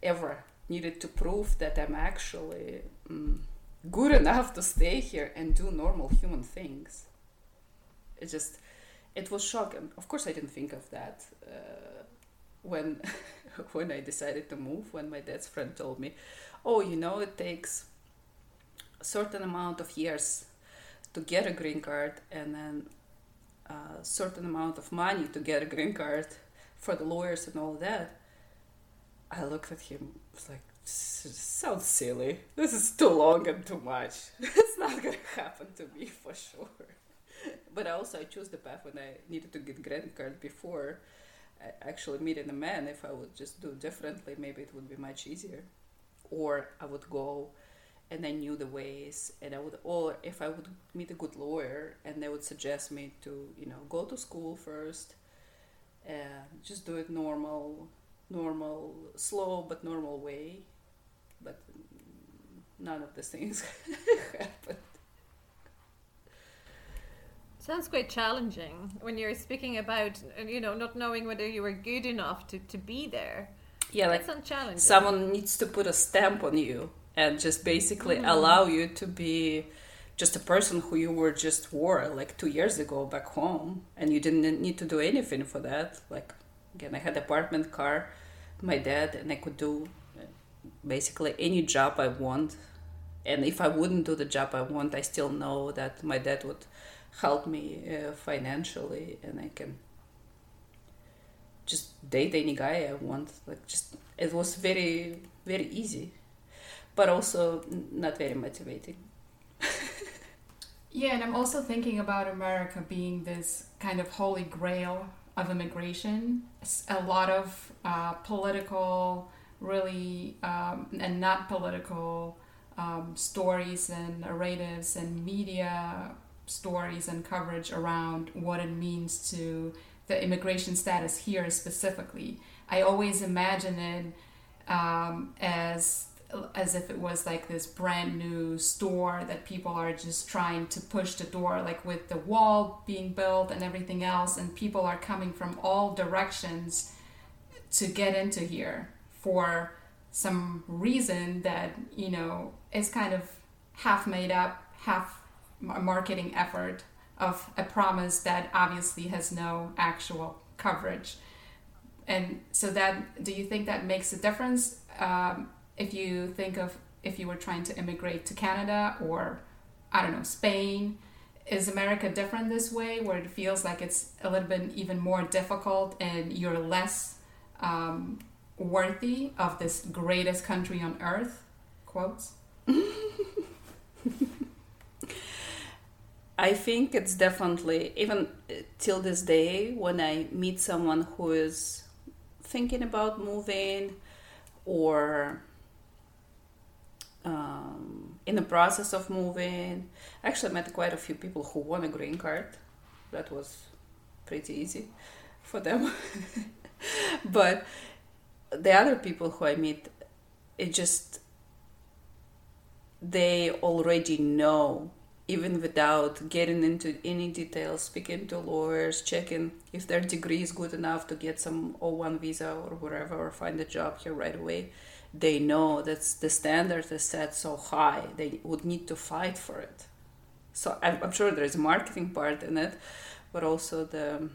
ever needed to prove that I'm actually um, good enough to stay here and do normal human things. It just, it was shocking. Of course, I didn't think of that uh, when when I decided to move. When my dad's friend told me, "Oh, you know, it takes a certain amount of years to get a green card, and then a certain amount of money to get a green card for the lawyers and all that." I looked at him, was like, sounds silly. This is too long and too much. it's not gonna happen to me for sure. But also, I chose the path when I needed to get green card before actually meeting a man. If I would just do differently, maybe it would be much easier. Or I would go and I knew the ways, and I would, or if I would meet a good lawyer and they would suggest me to, you know, go to school first and just do it normal normal, slow but normal way. But none of these things happened. Sounds quite challenging when you're speaking about, you know, not knowing whether you were good enough to, to be there. Yeah, like challenging. someone needs to put a stamp on you and just basically mm. allow you to be just a person who you were just were like two years ago back home and you didn't need to do anything for that like again i had apartment car my dad and I could do basically any job I want. And if I wouldn't do the job I want, I still know that my dad would help me uh, financially and I can just date any guy I want. Like just it was very very easy, but also not very motivating. yeah, and I'm also thinking about America being this kind of holy grail of immigration. A lot of uh, political, really, um, and not political um, stories and narratives and media stories and coverage around what it means to the immigration status here specifically. I always imagine it um, as as if it was like this brand new store that people are just trying to push the door like with the wall being built and everything else and people are coming from all directions to get into here for some reason that you know is kind of half made up half marketing effort of a promise that obviously has no actual coverage. And so that do you think that makes a difference? Um, if you think of if you were trying to immigrate to Canada or I don't know Spain is America different this way where it feels like it's a little bit even more difficult and you're less um, worthy of this greatest country on earth? Quotes? I think it's definitely even till this day when I meet someone who is thinking about moving or um, in the process of moving. Actually, I met quite a few people who won a green card. That was pretty easy for them. but the other people who I meet, it just they already know even without getting into any details, speaking to lawyers, checking if their degree is good enough to get some O1 visa or whatever, or find a job here right away they know that the standard is set so high they would need to fight for it. So i'm, sure there's a marketing part in it but also the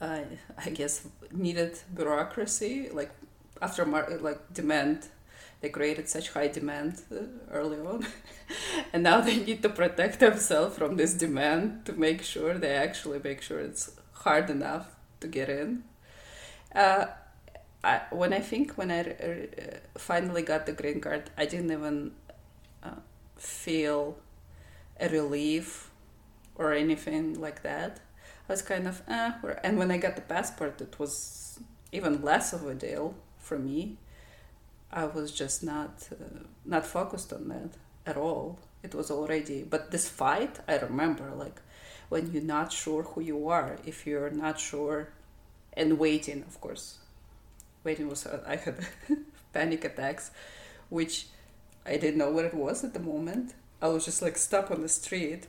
uh, i guess needed bureaucracy like after mar- like demand they created such high demand uh, early on and now they need to protect themselves from this demand to make sure they actually make sure it's hard enough to get in uh, I, when I think when I uh, finally got the green card, I didn't even uh, feel a relief or anything like that. I was kind of, eh. and when I got the passport, it was even less of a deal for me. I was just not uh, not focused on that at all. It was already, but this fight, I remember, like when you're not sure who you are, if you're not sure, and waiting, of course waiting was uh, I had panic attacks, which I didn't know what it was at the moment. I was just like stuck on the street.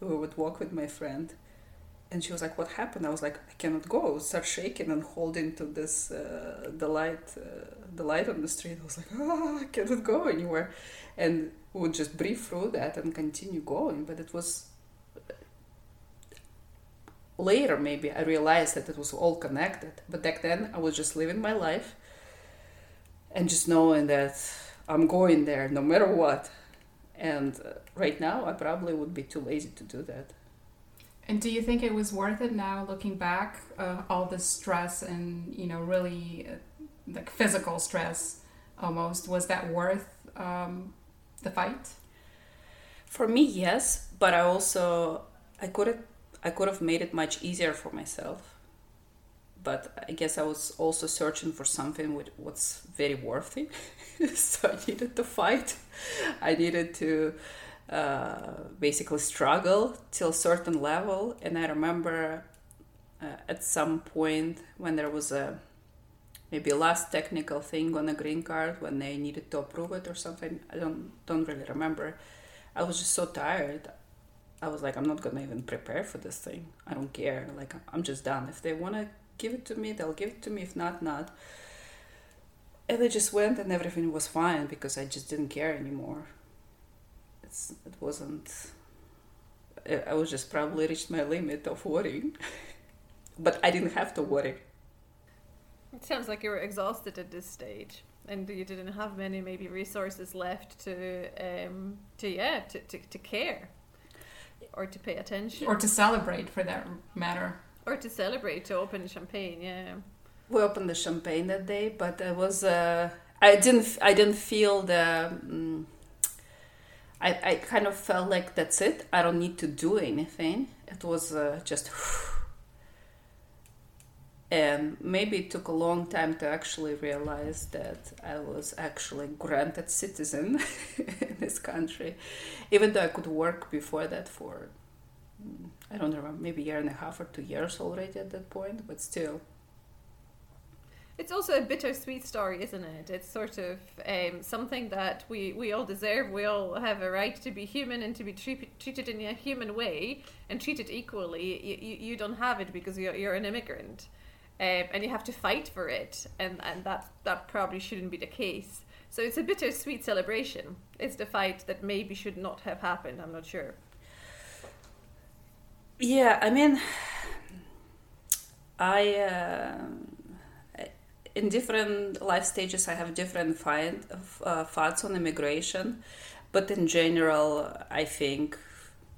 We would walk with my friend, and she was like, "What happened?" I was like, "I cannot go." Start shaking and holding to this uh, the light, uh, the light on the street. I was like, "Ah, I cannot go anywhere," and we would just breathe through that and continue going. But it was later maybe I realized that it was all connected. But back then I was just living my life and just knowing that I'm going there no matter what. And uh, right now I probably would be too lazy to do that. And do you think it was worth it now looking back uh, all the stress and you know really uh, like physical stress almost was that worth um, the fight? For me, yes, but I also I couldn't I could have made it much easier for myself. But I guess I was also searching for something with what's very worthy. so I needed to fight. I needed to uh, basically struggle till certain level. And I remember uh, at some point when there was a maybe last technical thing on a green card when they needed to approve it or something. I don't don't really remember. I was just so tired. I was like, I'm not gonna even prepare for this thing. I don't care. Like, I'm just done. If they wanna give it to me, they'll give it to me. If not, not. And I just went, and everything was fine because I just didn't care anymore. It's, it wasn't. I was just probably reached my limit of worrying, but I didn't have to worry. It sounds like you were exhausted at this stage, and you didn't have many maybe resources left to, um, to yeah, to, to, to care or to pay attention or to celebrate for that matter or to celebrate to open champagne yeah we opened the champagne that day but it was uh, i didn't i didn't feel the um, I, I kind of felt like that's it i don't need to do anything it was uh, just and maybe it took a long time to actually realize that I was actually granted citizen in this country, even though I could work before that for I don't remember maybe a year and a half or two years already at that point, but still. It's also a bittersweet story, isn't it? It's sort of um, something that we, we all deserve. We all have a right to be human and to be treated treated in a human way and treated equally. You, you, you don't have it because you're, you're an immigrant um, and you have to fight for it, and and that that probably shouldn't be the case. So it's a bittersweet celebration. It's the fight that maybe should not have happened. I'm not sure. Yeah, I mean, I uh, in different life stages I have different find, uh, thoughts on immigration, but in general, I think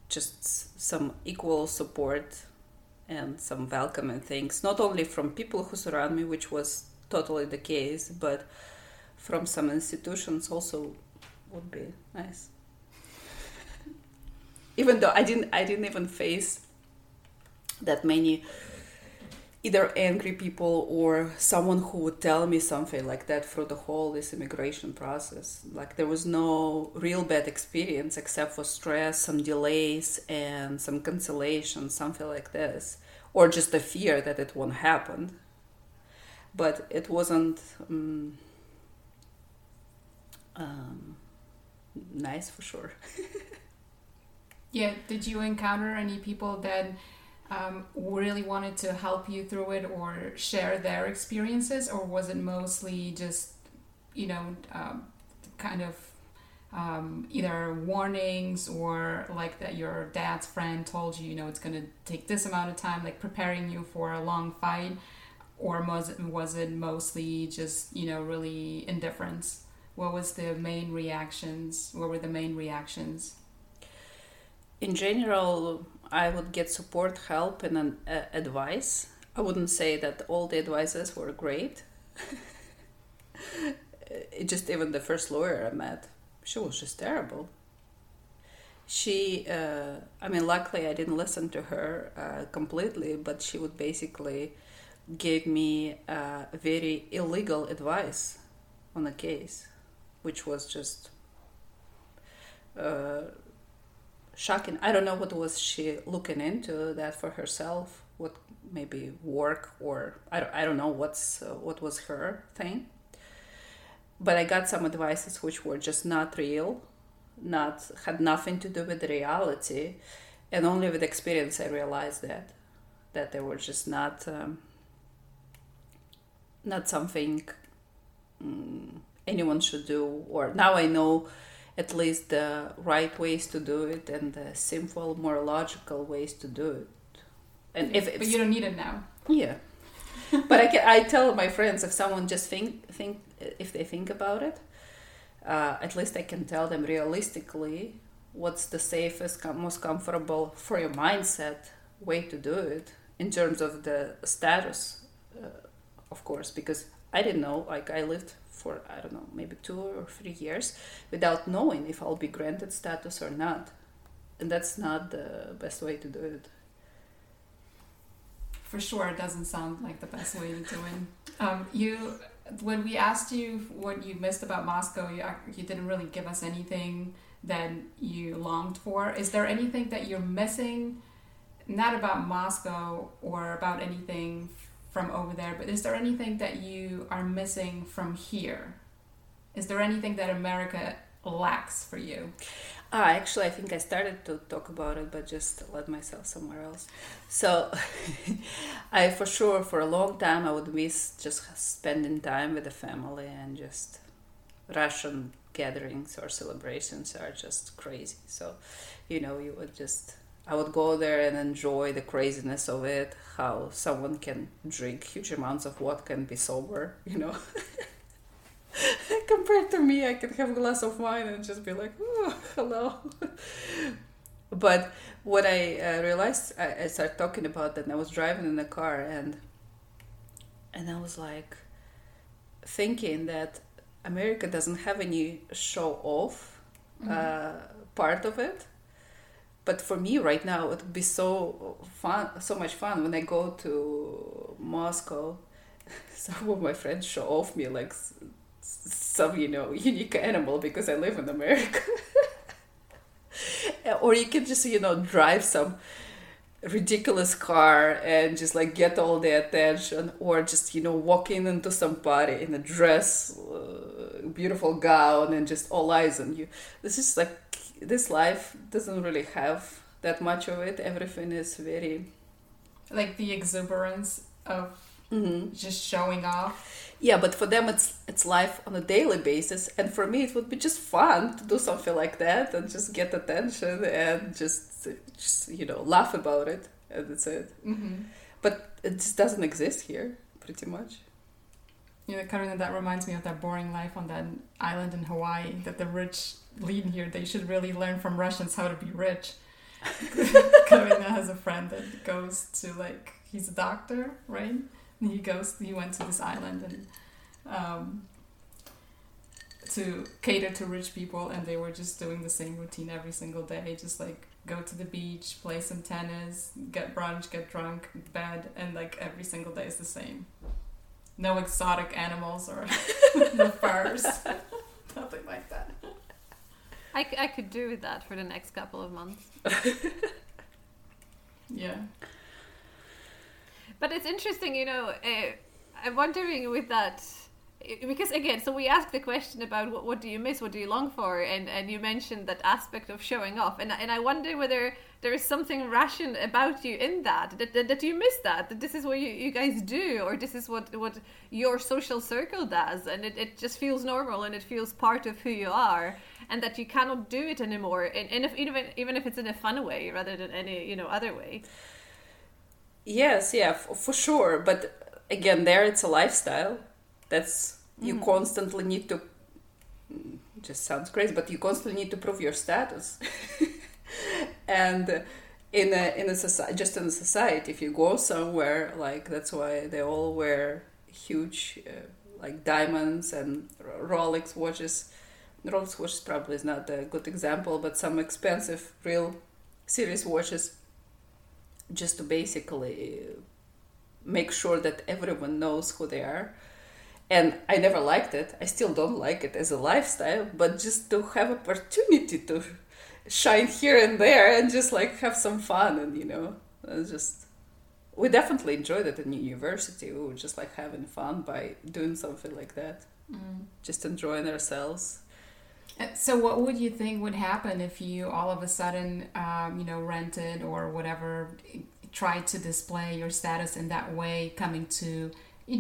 just some equal support and some welcoming things, not only from people who surround me, which was totally the case, but from some institutions also would be nice. even though I didn't, I didn't even face that many either angry people or someone who would tell me something like that through the whole this immigration process like there was no real bad experience except for stress some delays and some cancellation something like this or just the fear that it won't happen. But it wasn't um, um, nice for sure. yeah, did you encounter any people that um, really wanted to help you through it or share their experiences, or was it mostly just, you know, um, kind of um, either warnings or like that your dad's friend told you, you know, it's going to take this amount of time, like preparing you for a long fight, or was it, was it mostly just, you know, really indifference? What was the main reactions? What were the main reactions? In general, I would get support, help, and an, uh, advice. I wouldn't say that all the advices were great. it just even the first lawyer I met, she was just terrible. She, uh, I mean, luckily I didn't listen to her uh, completely, but she would basically give me uh, very illegal advice on a case, which was just uh, shocking. I don't know what was she looking into that for herself. What maybe work or I don't, I don't know what's uh, what was her thing. But I got some advices which were just not real, not had nothing to do with reality, and only with experience I realized that that they were just not um, not something um, anyone should do. Or now I know at least the right ways to do it and the simple, more logical ways to do it. And if but you don't need it now. Yeah, but I can, I tell my friends if someone just think think if they think about it, uh, at least I can tell them realistically what's the safest, most comfortable for your mindset way to do it in terms of the status, uh, of course, because I didn't know. Like I lived for I don't know maybe two or three years without knowing if I'll be granted status or not, and that's not the best way to do it. For sure, it doesn't sound like the best way to do it. Um, you, when we asked you what you missed about Moscow, you you didn't really give us anything that you longed for. Is there anything that you're missing? Not about Moscow or about anything from over there, but is there anything that you are missing from here? Is there anything that America lacks for you? Ah, actually, I think I started to talk about it, but just led myself somewhere else. So, I for sure, for a long time, I would miss just spending time with the family and just Russian gatherings or celebrations are just crazy. So, you know, you would just I would go there and enjoy the craziness of it, how someone can drink huge amounts of vodka and be sober, you know. Compared to me, I can have a glass of wine and just be like, oh, hello. but what I uh, realized, I, I started talking about that, and I was driving in the car, and and I was like thinking that America doesn't have any show off mm-hmm. uh, part of it but for me right now it would be so fun so much fun when i go to moscow. Some of my friends show off me like some you know unique animal because i live in america. Or you can just you know drive some ridiculous car and just like get all the attention or just you know walking into somebody in a dress uh, beautiful gown and just all eyes on you. This is like this life doesn't really have that much of it. Everything is very like the exuberance of mm-hmm. just showing off. Yeah, but for them it's it's life on a daily basis, and for me it would be just fun to do something like that and just get attention and just just you know laugh about it, and that's it. Mm-hmm. But it just doesn't exist here, pretty much. You know, Karina, that reminds me of that boring life on that island in Hawaii that the rich lead here. They should really learn from Russians how to be rich. Karina has a friend that goes to like he's a doctor, right? And he goes he went to this island and um, to cater to rich people and they were just doing the same routine every single day, just like go to the beach, play some tennis, get brunch, get drunk, bed, and like every single day is the same. No exotic animals or no furs. Nothing like that. I, I could do with that for the next couple of months. yeah. But it's interesting, you know. Uh, I'm wondering with that. Because again, so we asked the question about what, what do you miss, what do you long for, and and you mentioned that aspect of showing off, and and I wonder whether there is something Russian about you in that that, that, that you miss that that this is what you, you guys do or this is what what your social circle does. And it, it just feels normal and it feels part of who you are and that you cannot do it anymore and, and if, even even if it's in a fun way rather than any you know other way. Yes yeah for sure. But again there it's a lifestyle that's you mm. constantly need to mm, just sounds crazy but you constantly need to prove your status. And in a in a society just in a society if you go somewhere like that's why they all wear huge uh, like diamonds and rolex watches. Rolex watches probably is not a good example but some expensive real serious watches just to basically make sure that everyone knows who they are and i never liked it. I still don't like it as a lifestyle but just to have opportunity to shine here and there and just like have some fun and you know just we definitely enjoyed it in university. We were just like having fun by doing something like that. Mm. just enjoying ourselves. Uh, so what would you think would happen if you all of a sudden um, you know rented or whatever tried to display your status in that way coming to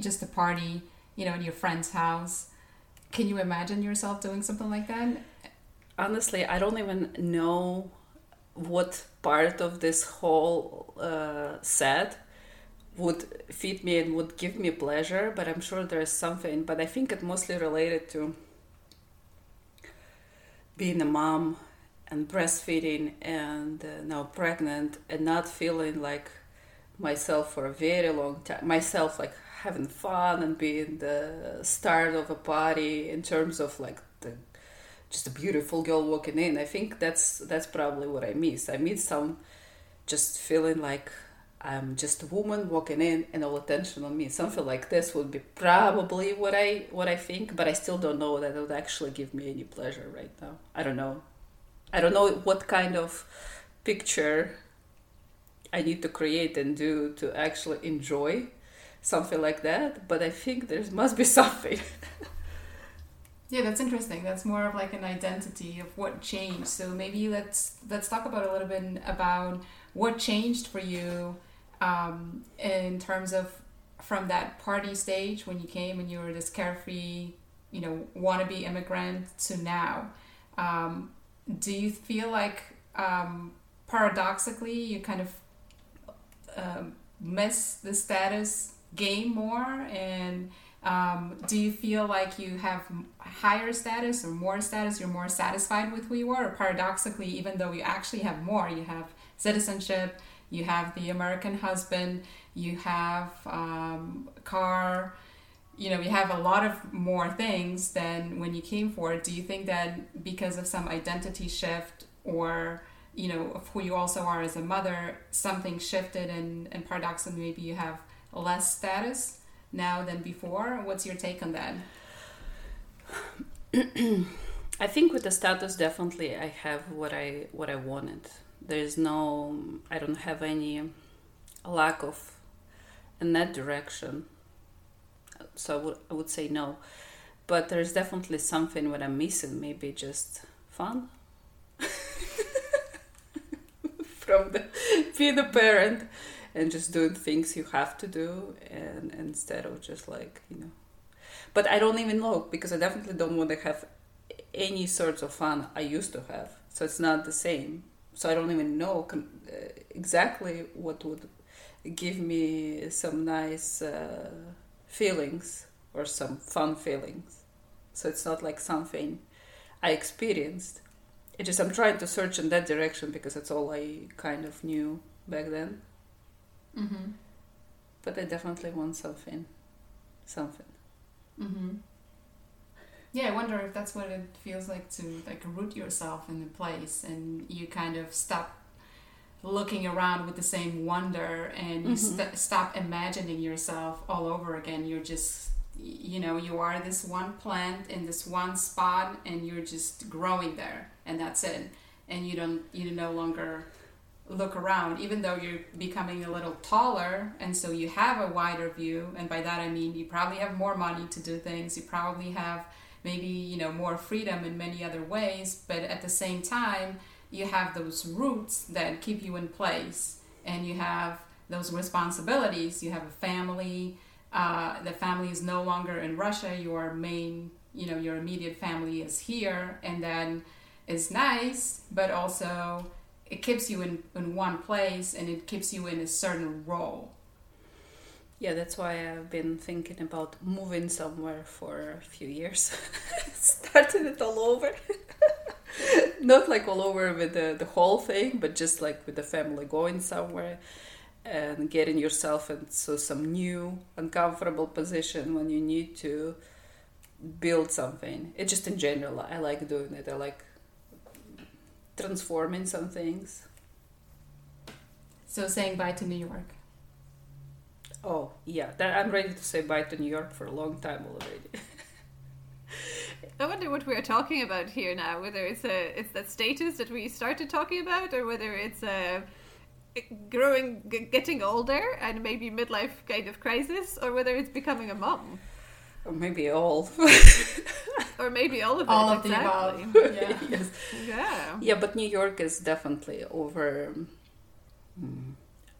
just a party you know in your friend's house can you imagine yourself doing something like that honestly, I don't even know what part of this whole uh, set would feed me and would give me pleasure, but I'm sure there's something. But I think it mostly related to being a mom and breastfeeding and uh, now pregnant and not feeling like myself for a very long time. Myself like having fun and being the start of a party in terms of like the just a beautiful girl walking in. I think that's that's probably what I miss. I miss some just feeling like I'm just a woman walking in and all attention on me. Something like this would be probably what I what I think, but I still don't know that it would actually give me any pleasure right now. I don't know. I don't know what kind of picture I need to create and do to actually enjoy something like that, but I think there must be something. Yeah, that's interesting. That's more of like an identity of what changed. So maybe let's let's talk about a little bit about what changed for you um, in terms of from that party stage when you came and you were this carefree, you know, wannabe immigrant to now. Um, do you feel like um, paradoxically you kind of um, miss the status game more and um, do you feel like you have higher status or more status? You're more satisfied with who you are, or paradoxically, even though you actually have more, you have citizenship, you have the American husband, you have um, car, you know, you have a lot of more things than when you came for it. Do you think that because of some identity shift or you know of who you also are as a mother, something shifted and, and paradoxically maybe you have less status? now than before. What's your take on that? I think with the status, definitely I have what I what I wanted. There's no, I don't have any lack of in that direction. So I would I would say no, but there's definitely something what I'm missing. Maybe just fun. From the being a parent, and just doing things you have to do and instead of just like you know. But i don't even know because i definitely don't want to have any sorts of fun i used to have so it's not the same. So i don't even know uh, exactly what would give me some nice uh, feelings or some fun feelings. So it's not like something i experienced. It just i'm trying to search in that direction because that's all i kind of knew back then Mm-hmm. But I definitely want something, something. Mm-hmm. Yeah, I wonder if that's what it feels like to like root yourself in a place, and you kind of stop looking around with the same wonder, and you mm-hmm. st- stop imagining yourself all over again. You're just you know you are this one plant in this one spot and you're just growing there and that's it and you don't you no longer look around, even though you're becoming a little taller, and so you have a wider view. And by that I mean you probably have more money to do things. You probably have maybe you know more freedom in many other ways. But at the same time, you have those roots that keep you in place, and you have those responsibilities. You have a family. Uh, the family is no longer in Russia. Your main, you know, your immediate family is here, and then it's nice, but also it keeps you in, in one place and it keeps you in a certain role. Yeah, that's why I've been thinking about moving somewhere for a few years. Starting it all over. Not like all over with the, the whole thing, but just like with the family going somewhere and getting yourself into some new uncomfortable position when you need to build something. It just in general, I like doing it. I like transforming some things. So saying bye to New York. Oh yeah, that, I'm ready to say bye to New York for a long time already. I wonder what we're talking about here now. Whether it's a it's that status that we started talking about, or whether it's a growing, g- getting older, and maybe midlife kind of crisis, or whether it's becoming a mom. Or maybe all. or maybe all of it. All of exactly. the above. Yeah. yes. Yeah. Yeah, but New York is definitely over. mm,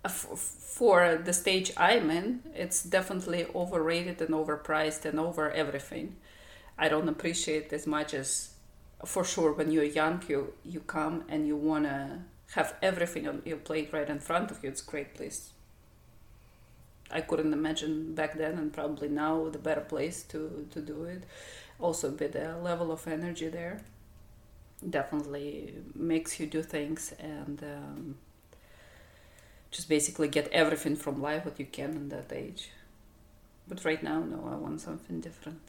for the stage I'm in, it's definitely overrated and overpriced and over everything. I don't appreciate as much as, for sure, when you're young, you you come and you wanna have everything on your plate right in front of you. It's a great place. I couldn't imagine back then, and probably now the better place to to do it. Also, with the level of energy there definitely makes you do things and um, just basically get everything from life what you can in that age. But right now, no, I want something different.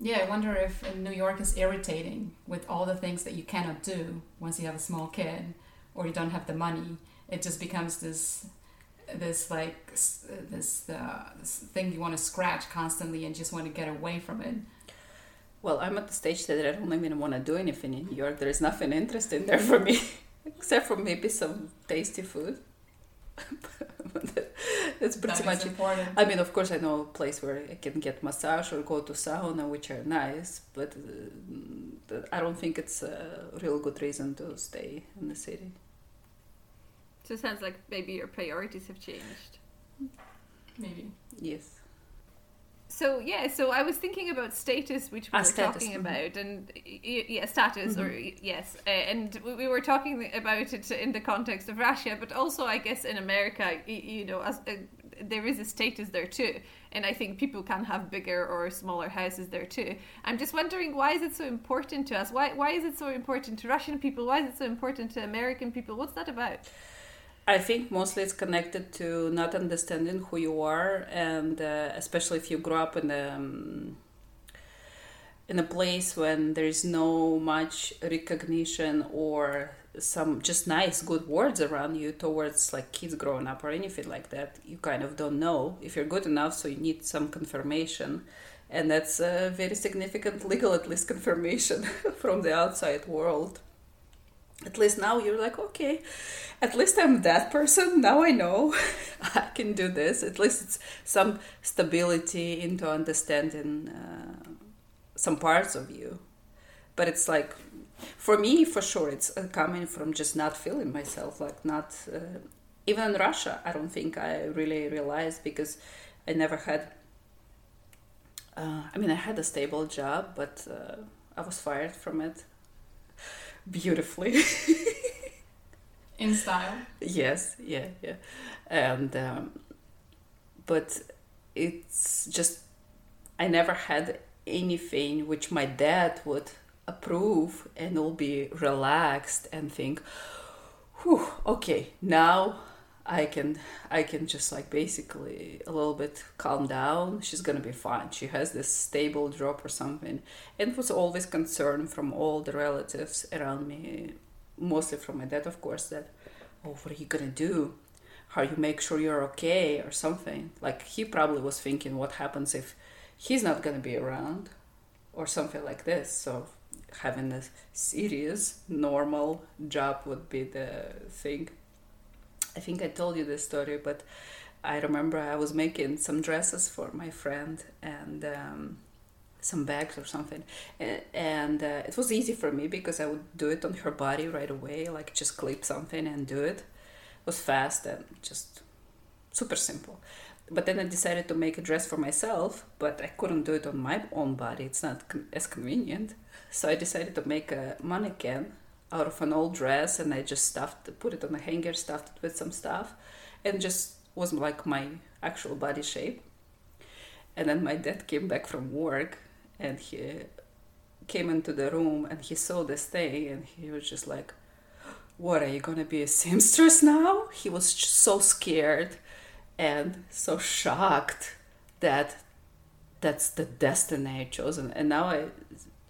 Yeah, I wonder if New York is irritating with all the things that you cannot do once you have a small kid or you don't have the money. It just becomes this this like this, uh, this thing you want to scratch constantly and just want to get away from it. Well, I'm at the stage that I don't even want to do anything in New York. There is nothing interesting there for me, except for maybe some tasty food. That's pretty That much important. I mean, of course, I know a place where I can get massage or go to sauna, which are nice, but uh, I don't think it's a real good reason to stay in the city. So it sounds like maybe your priorities have changed. Maybe. Yes. So yeah, so I was thinking about status, which we Ah, were status, talking mhm. about, and y- y- yeah, status or yes, uh, and we- we were talking about it in the context of Russia, but also I guess in America, y- you know, as, uh, there is a status there too, and I think people can have bigger or smaller houses there too. I'm just wondering why is it so important to us? Why why is it so important to Russian people? Why is it so important to American people? What's that about? I think mostly it's connected to not understanding who you are, and uh, especially if you grow up in a um, in a place when there is no much recognition or some just nice good words around you towards like kids growing up or anything like that you kind of don't know if you're good enough so you need some confirmation. And that's a very significant legal at least confirmation from the outside world at least now you're like okay. At least i'm that person. Now i know i can do this. At least it's some stability into understanding uh, some parts of you. But it's like for me for sure it's uh, coming from just not feeling myself like not uh, even in russia i don't think i really realized because i never had uh, i mean i had a stable job but uh, i was fired from it beautifully In style. yes yeah yeah and um, but it's just i never had anything which my dad would approve and will be relaxed and think Whew, okay now i can i can just like basically a little bit calm down. She's gonna be fine. She has this stable job or something. And was always concern from all the relatives around me mostly from my dad of course that oh what are you gonna do? How you make sure you're okay? or something. Like he probably was thinking what happens if he's not gonna be around? or something like this. So having a serious, normal job would be the thing. I think I told you this story, but I remember I was making some dresses for my friend and um, some bags or something, and, uh, it was easy for me because I would do it on her body right away, like just clip something and do it. It was fast and just super simple. But then I decided to make a dress for myself, but I couldn't do it on my own body. It's not as convenient. So I decided to make a mannequin out of an old dress and I just stuffed, put it on a hanger, stuffed it with some stuff, and just was like my actual body shape. And then my dad came back from work and he came into the room and he saw this thing and he was just like, What are you gonna be a seamstress now? He was so scared and so shocked that that's the destiny I chosen. And now I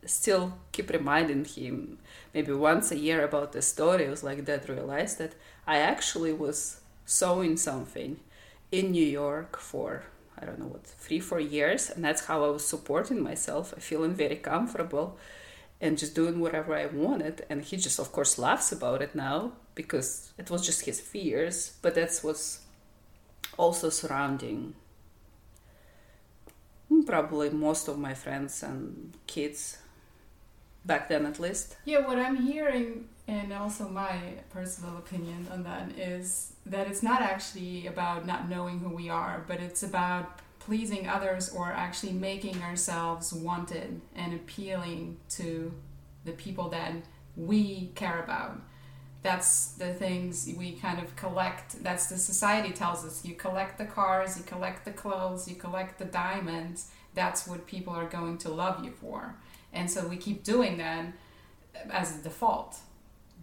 still keep reminding him maybe once a year about the story. It was like that realized that I actually was sewing something in New York for I don't know what three four years, and that's how I was supporting myself. Feeling very comfortable and just doing whatever I wanted. And he just of course laughs about it now because it was just his fears, but that's what's also surrounding probably most of my friends and kids back then at least Yeah, what I'm hearing, and also my personal opinion on that, is that it's not actually about not knowing who we are, but it's about pleasing others or actually making ourselves wanted and appealing to the people that we care about. That's the things we kind of collect. That's the society tells us. You collect the cars, you collect the clothes, you collect the diamonds. That's what people are going to love you for. And so we keep doing that as a default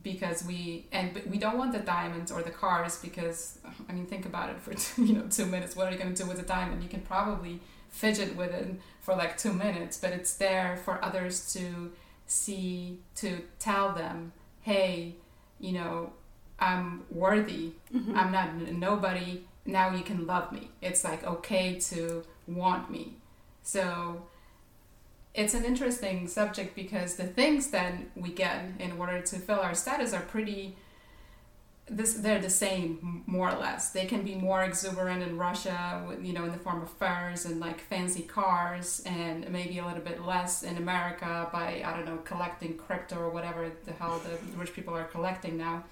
because we and we don't want the diamonds or the cars because I mean think about it for you know two minutes. What are you going to do with a diamond? You can probably fidget with it for like two minutes, but it's there for others to see to tell them, hey, you know, I'm worthy. Mm-hmm. I'm not nobody. Now you can love me. It's like okay to want me. So it's an interesting subject because the things that we get in order to fill our status are pretty this they're the same more or less. They can be more exuberant in russia you know in the form of furs and like fancy cars and maybe a little bit less in america by i don't know collecting crypto or whatever the hell the rich people are collecting now.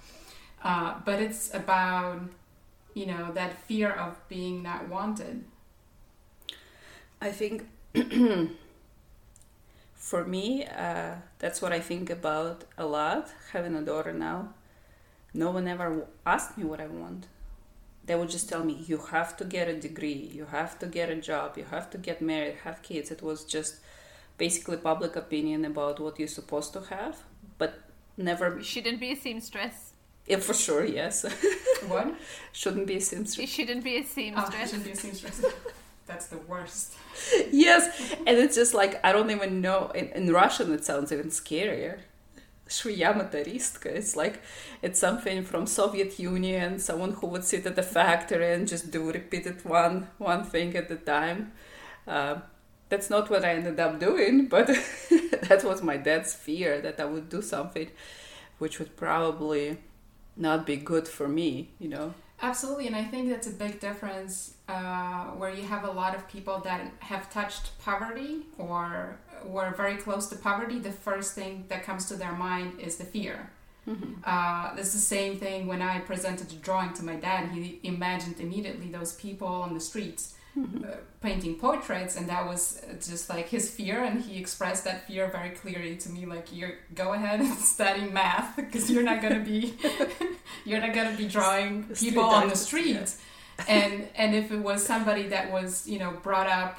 Uh, but it's about you know that fear of being not wanted. I think for me, uh, that's what I think about a lot. Having a daughter now, no one ever asked me what I want. They would just tell me, "You have to get a degree. You have to get a job. You have to get married, have kids." It was just basically public opinion about what you're supposed to have, but never. You shouldn't be a seamstress. Yeah, for sure, yes. what Shouldn't be a You seamstress. shouldn't be a oh, seamstress. shouldn't be a seamstress that's the worst. yes, and it's just like I don't even know. In, in Russian, it sounds even scarier. Shuyamataristka. It's like it's something from Soviet Union. Someone who would sit at the factory and just do repeated one one thing at a time. Uh, that's not what I ended up doing, but that was my dad's fear that I would do something which would probably not be good for me, you know. Absolutely, and I think that's a big difference uh, where you have a lot of people that have touched poverty or were very close to poverty. The first thing that comes to their mind is the fear. Uh, it's the same thing when I presented a drawing to my dad. He imagined immediately those people on the streets painting portraits, and that was uh, just like his fear. And he expressed that fear very clearly to me, like, "You go ahead and study math because you're not gonna be, you're not gonna be drawing people on the street." and and if it was somebody that was you know brought up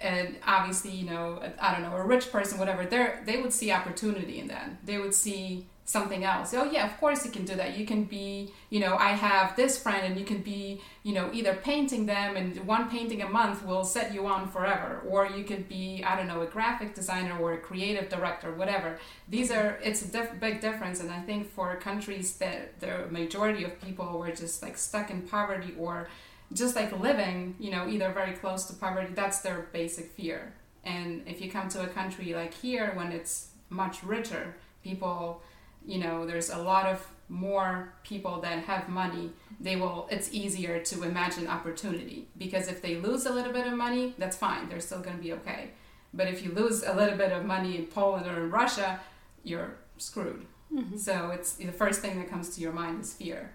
and obviously you know i don't know a rich person whatever they they would see opportunity in that they would see something else. Oh yeah of course you can do that. You can be you know i have this friend and you can be you know either painting them and one painting a month will set you on forever. Or you could be i don't know a graphic designer or a creative director whatever. These are it's a diff- big difference. And i think for countries that the majority of people were just like stuck in poverty or just like living you know either very close to poverty that's their basic fear. And if you come to a country like here when it's much richer. People, you know, there's a lot of more people that have money. They will. It's easier to imagine opportunity because if they lose a little bit of money, that's fine. They're still going to be okay. But if you lose a little bit of money in Poland or in Russia, you're screwed. Mm-hmm. So it's the first thing that comes to your mind is fear.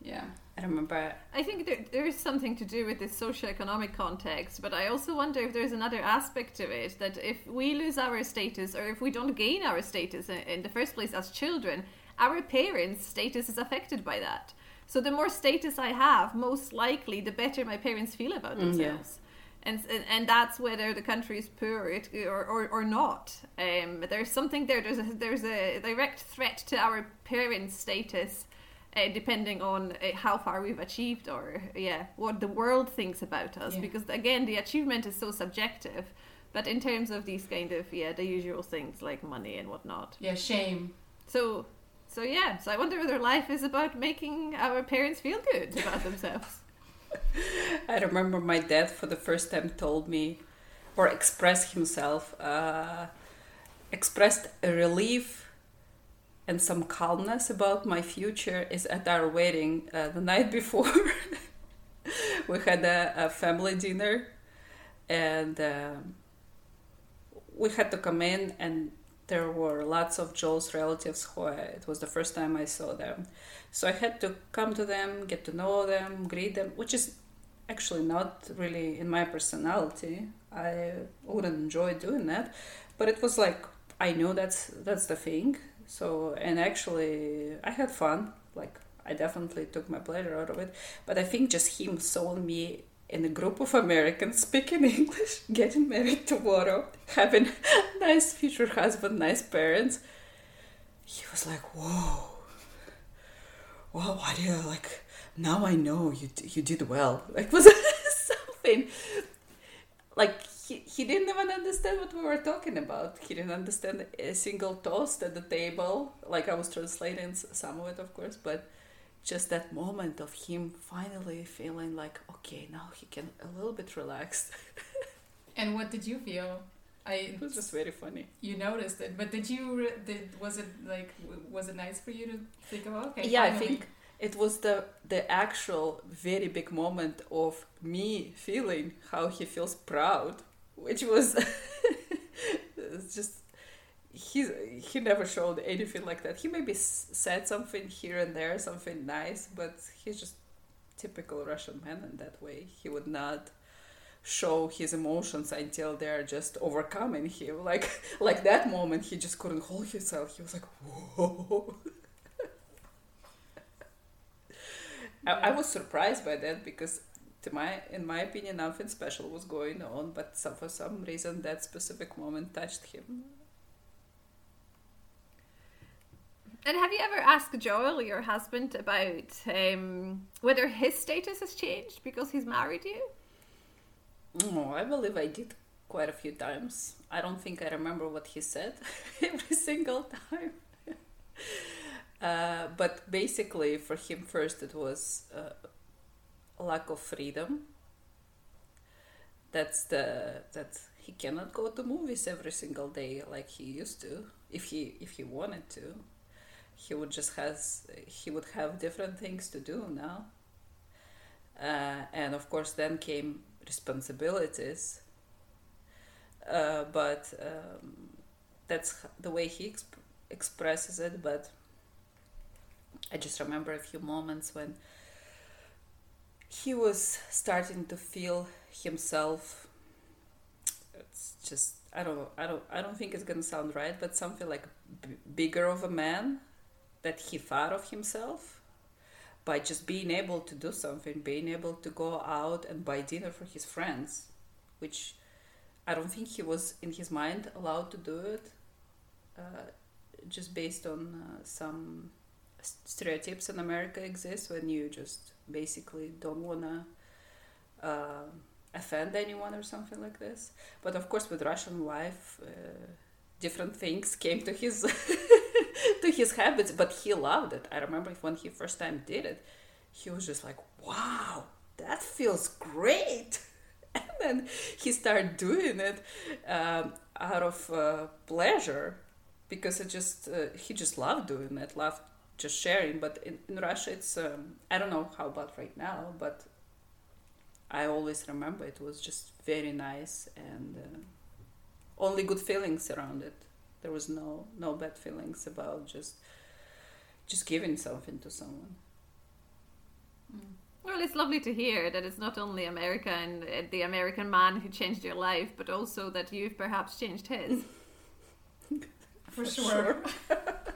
Yeah. I remember. I think there, there is something to do with this socio-economic context, but I also wonder if there's another aspect to it that if we lose our status or if we don't gain our status in, in the first place as children, our parents' status is affected by that. So the more status I have, most likely the better my parents feel about themselves. Mm, yeah and, and and that's whether the country is poor or, or, or not. Um, there's something there. There's a, there's a direct threat to our parents' status, uh, depending on uh, how far we've achieved or yeah what the world thinks about us. Yeah. Because again, the achievement is so subjective. But in terms of these kind of yeah the usual things like money and whatnot. Yeah, shame. So so yeah. So I wonder whether life is about making our parents feel good about themselves. I remember my dad for the first time told me, or expressed himself, uh, expressed a relief and some calmness about my future is at our wedding uh, the night before. we had a, a, family dinner and uh, we had to come in and there were lots of Joel's relatives who I, it was the first time I saw them. So I had to come to them, get to know them, greet them, which is actually not really in my personality. I wouldn't enjoy doing that, but it was like I knew that's that's the thing. So and actually I had fun. Like I definitely took my pleasure out of it. But I think just him saw me in a group of Americans speaking English, getting married tomorrow, having a nice future husband, nice parents. He was like, "Whoa, wow, why do you like?" Now I know you you did well. Like was something like he, he didn't even understand what we were talking about. He didn't understand a single toast at the table. Like I was translating some of it, of course, but just that moment of him finally feeling like okay now he can a little bit relaxed and what did you feel i it was just very funny you noticed it but did you did was it like was it nice for you to think about okay yeah finally. i think it was the the actual very big moment of me feeling how he feels proud which was just he he never showed anything like that. He maybe said something here and there, something nice, but he's just typical Russian man in that way. He would not show his emotions until they're just overcoming him. Like like that moment, he just couldn't hold himself. He was like, whoa. I, I was surprised by that because to my in my opinion nothing special was going on but some, for some reason that specific moment touched him And have you ever asked Joel, your husband, about um, whether his status has changed because he's married you? Oh, I believe I did quite a few times. I don't think I remember what he said every single time. uh, but basically, for him, first it was uh, lack of freedom. That's the that he cannot go to movies every single day like he used to if he if he wanted to. He would just has he would have different things to do now. Uh, and of course then came responsibilities. Uh, but um, that's the way he exp- expresses it but i just remember a few moments when he was starting to feel himself. It's just i don't i don't i don't think it's to sound right but something like b- bigger of a man that he thought of himself by just being able to do something, being able to go out and buy dinner for his friends, which I don't think he was in his mind allowed to do it, uh, just based on uh, some stereotypes in America exist when you just basically don't wanna uh, offend anyone or something like this. But of course, with Russian life, uh, different things came to his to his habits, but he loved it. I remember when he first time did it, he was just like, "Wow, that feels great." And then he started doing it um, out of uh, pleasure, because it just uh, he just loved doing it, loved just sharing. But in, in Russia, it's um, I don't know how about right now, but I always remember it was just very nice and uh, only good feelings around it. There was no no bad feelings about just just giving something to someone. Well, it's lovely to hear that it's not only America and uh, the American man who changed your life, but also that you've perhaps changed his. For sure. Uh,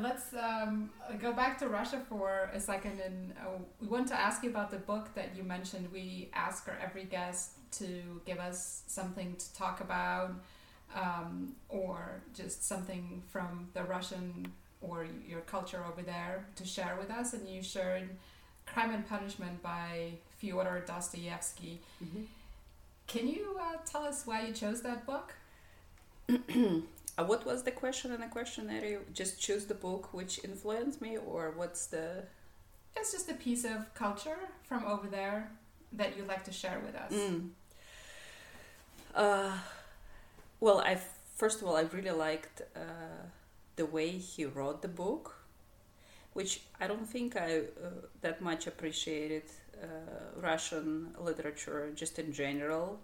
let's um, go back to Russia for a second, and uh, we want to ask you about the book that you mentioned. We ask our every guest to give us something to talk about, um, or just something from the Russian or your culture over there to share with us. And you shared "Crime and Punishment" by Fyodor Dostoevsky. Can you uh, tell us why you chose that book? Uh, what was the question in the questionnaire? Just choose the book which influenced me, or what's the? It's just a piece of culture from over there that you'd like to share with us. Mm. Uh, well, I first of all I really liked uh, the way he wrote the book, which I don't think I uh, that much appreciated uh, Russian literature just in general.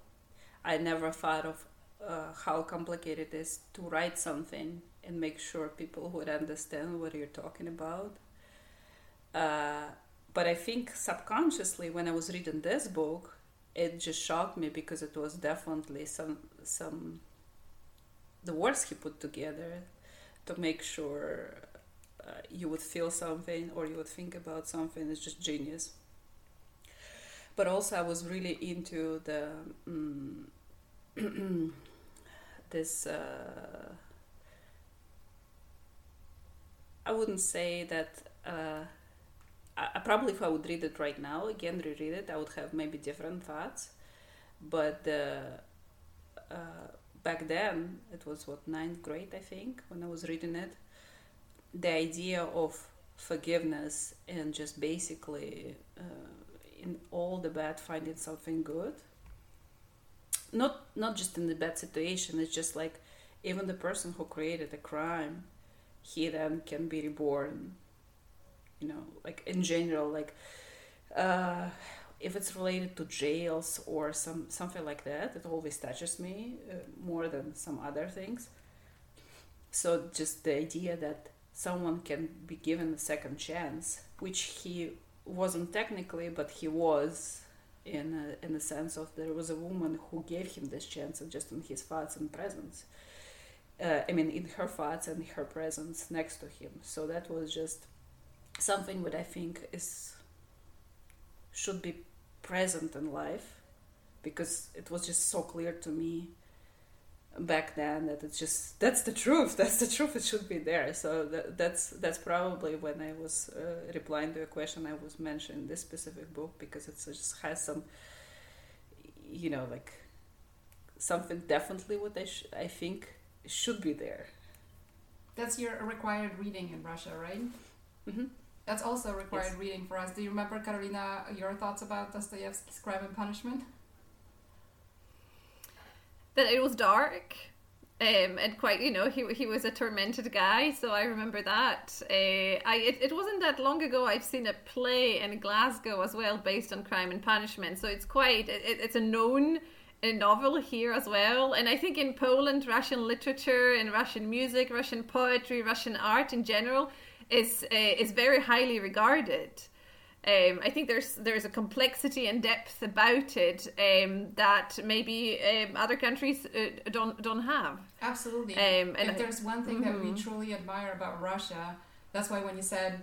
I never thought of uh, how complicated it is to write something and make sure people would understand what you're talking about. Uh, but I think subconsciously, when I was reading this book, it just shocked me because it was definitely some some the words he put together to make sure uh, you would feel something or you would think about something is just genius. But also, I was really into the. Um, this uh, I wouldn't say that uh, I, probably if I would read it right now again reread it I would have maybe different thoughts. But uh, back then it was what ninth grade I think when I was reading it the idea of forgiveness and just basically uh, in all the bad finding something good not not just in the bad situation it's just like even the person who created a crime he then can be reborn you know like in general like uh, if it's related to jails or some something like that it always touches me uh, more than some other things. So just the idea that someone can be given a second chance which he wasn't technically but he was in a, in the sense of there was a woman who gave him this chance just in his thoughts and presence. Uh, i mean in her thoughts and her presence next to him. So that was just something that i think is should be present in life because it was just so clear to me back then that it's just that's the truth that's the truth it should be there. So that, that's that's probably when i was uh, replying to a question i was mentioning this specific book because it just has some you know like something definitely what i sh- i think should be there. That's your required reading in russia right? Mm-hmm. that's also required yes. reading for us. Do you remember Karolina your thoughts about dostoevsky's crime and punishment that it was dark um, and quite you know he, he was a tormented guy so i remember that uh, I, it, it wasn't that long ago i've seen a play in glasgow as well based on crime and punishment so it's quite it, it's a known a novel here as well and i think in poland russian literature and russian music russian poetry russian art in general is uh, is very highly regarded um, I think there's there's a complexity and depth about it um, that maybe um, other countries uh, don't don't have. Absolutely. and if there's one thing mm-hmm. that we truly admire about Russia, that's why when you said,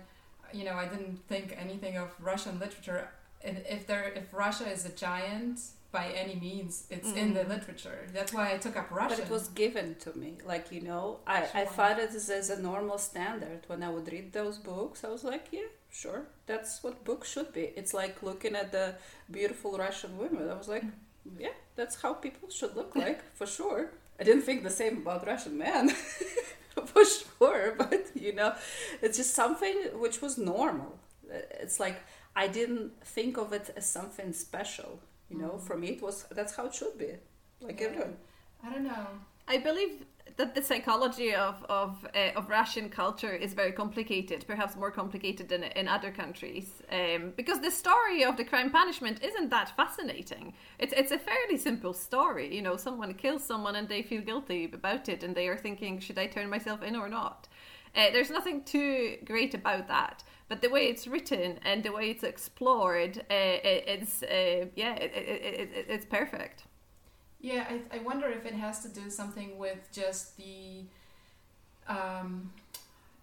you know, I didn't think anything of Russian literature. If there, if Russia is a giant by any means, it's mm. in the literature. That's why I took up Russian. But it was given to me, like you know, I sure. I thought it as a normal standard when I would read those books. I was like, yeah sure that's what books should be it's like looking at the beautiful russian women i was like yeah that's how people should look like for sure i didn't think the same about russian men for sure but you know it's just something which was normal it's like i didn't think of it as something special you know mm. for me it was that's how it should be like Yeah. everyone. I don't know. I believe that the psychology of of uh, of Russian culture is very complicated, perhaps more complicated than in other countries, um, because the story of the crime punishment isn't that fascinating. It's it's a fairly simple story. You know, someone kills someone and they feel guilty about it, and they are thinking, should I turn myself in or not? Uh, there's nothing too great about that, but the way it's written and the way it's explored, uh, it, it's yeah, it, it, it's perfect. Yeah, I, I wonder if it has to do something with just the um,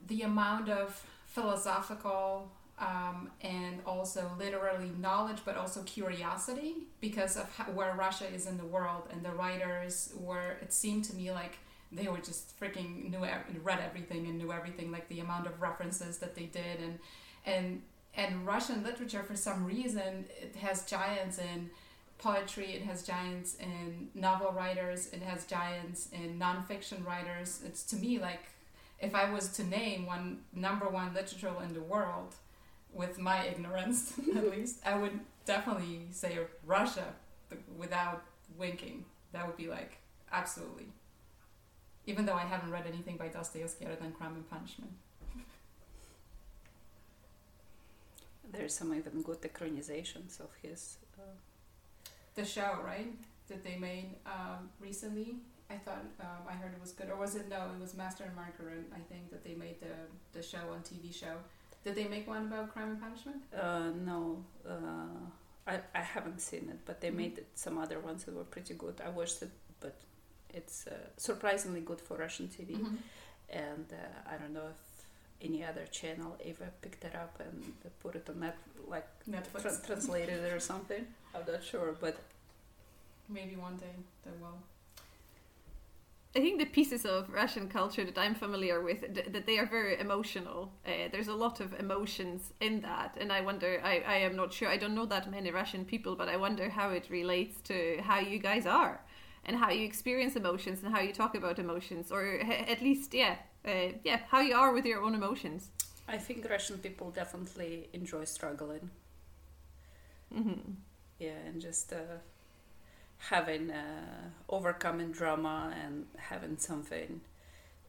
the amount of philosophical um, and also literally knowledge, but also curiosity because of how, where Russia is in the world and the writers were. It seemed to me like they were just freaking knew read everything and knew everything, like the amount of references that they did and and and Russian literature for some reason it has giants in poetry, it has giants in novel writers, it has giants in nonfiction writers. It's to me like if I was to name one number one literature in the world, with my ignorance at least, I would definitely say Russia without winking. That would be like absolutely. Even though I haven't read anything by Dostoevsky other than Crime and Punishment. There's some even good ekranizations of his. The show, right? That they made um, recently. I thought um, I heard it was good, or was it no? It was Master and Margaret. I think that they made the the show on TV show. Did they make one about Crime and Punishment? uh, no, uh, I, I haven't seen it, but they Mhm. made it, some other ones that were pretty good. I watched it, but it's uh, surprisingly good for Russian TV. Mm-hmm. And uh, I don't know if any other channel ever picked it up and put it on net, like Netflix. tra- translated it or something. I'm not sure, but Maybe one day they will. I think the pieces of Russian culture that I'm familiar with, th- that they are very emotional. Uh, there's a lot of emotions in that, and I wonder. I, I am not sure. I don't know that many Russian people, but I wonder how it relates to how you guys are, and how you experience emotions, and how you talk about emotions, or h- at least, yeah, uh, yeah, how you are with your own emotions. I think Russian people definitely enjoy struggling. hmm Yeah, and just uh, having uh, overcoming drama and having something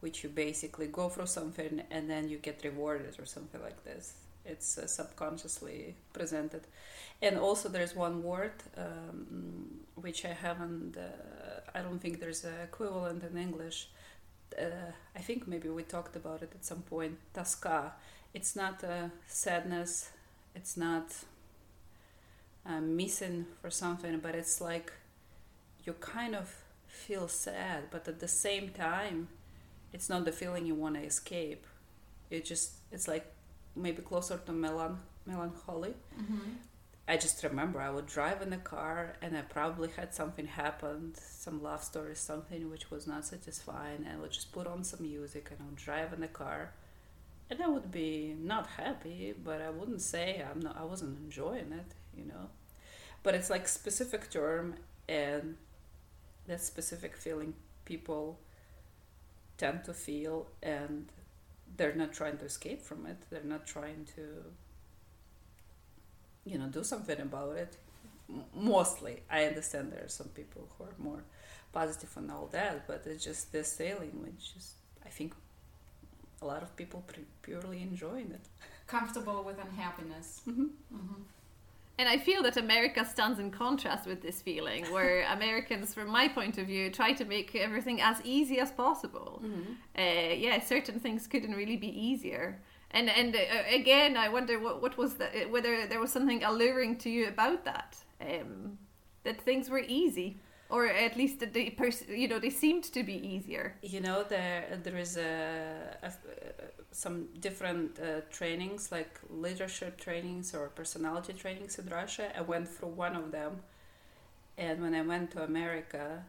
which you basically go through something and then you get rewarded or something like this. It's uh, subconsciously presented. And also, there's one word um, which I haven't, uh, I don't think there's an equivalent in English. Uh, I think maybe we talked about it at some point. Toska. It's not a sadness, it's not uh, missing for something, but it's like you kind of feel sad, but at the same time, it's not the feeling you want to escape. It just, it's like maybe closer to melan- melancholy. Mm-hmm. I just remember I would drive in the car and I probably had something happen, some love story, something which was not satisfying, and I would just put on some music and I would drive in the car. And I would be not happy, but I wouldn't say I'm not I wasn't enjoying it, you know. But it's like specific term and that specific feeling people tend to feel and they're not trying to escape from it. They're not trying to you know do something about it mostly i understand there are some people who are more positive and all that but it's just this sailing which is i think a lot of people pre- purely enjoying it Comfortable with unhappiness. mm-hmm. Mm-hmm. And I feel that America stands in contrast with this feeling, where Americans, from my point of view, try to make everything as easy as possible. Mm-hmm. Uh, yeah, certain things couldn't really be easier. And and uh, again, I wonder what what was the whether there was something alluring to you about that, um, that things were easy, or at least that they pers- you know they seemed to be easier. you know there there is a, a some different uh, trainings like leadership trainings or personality trainings in russia i went through one of them and when i went to america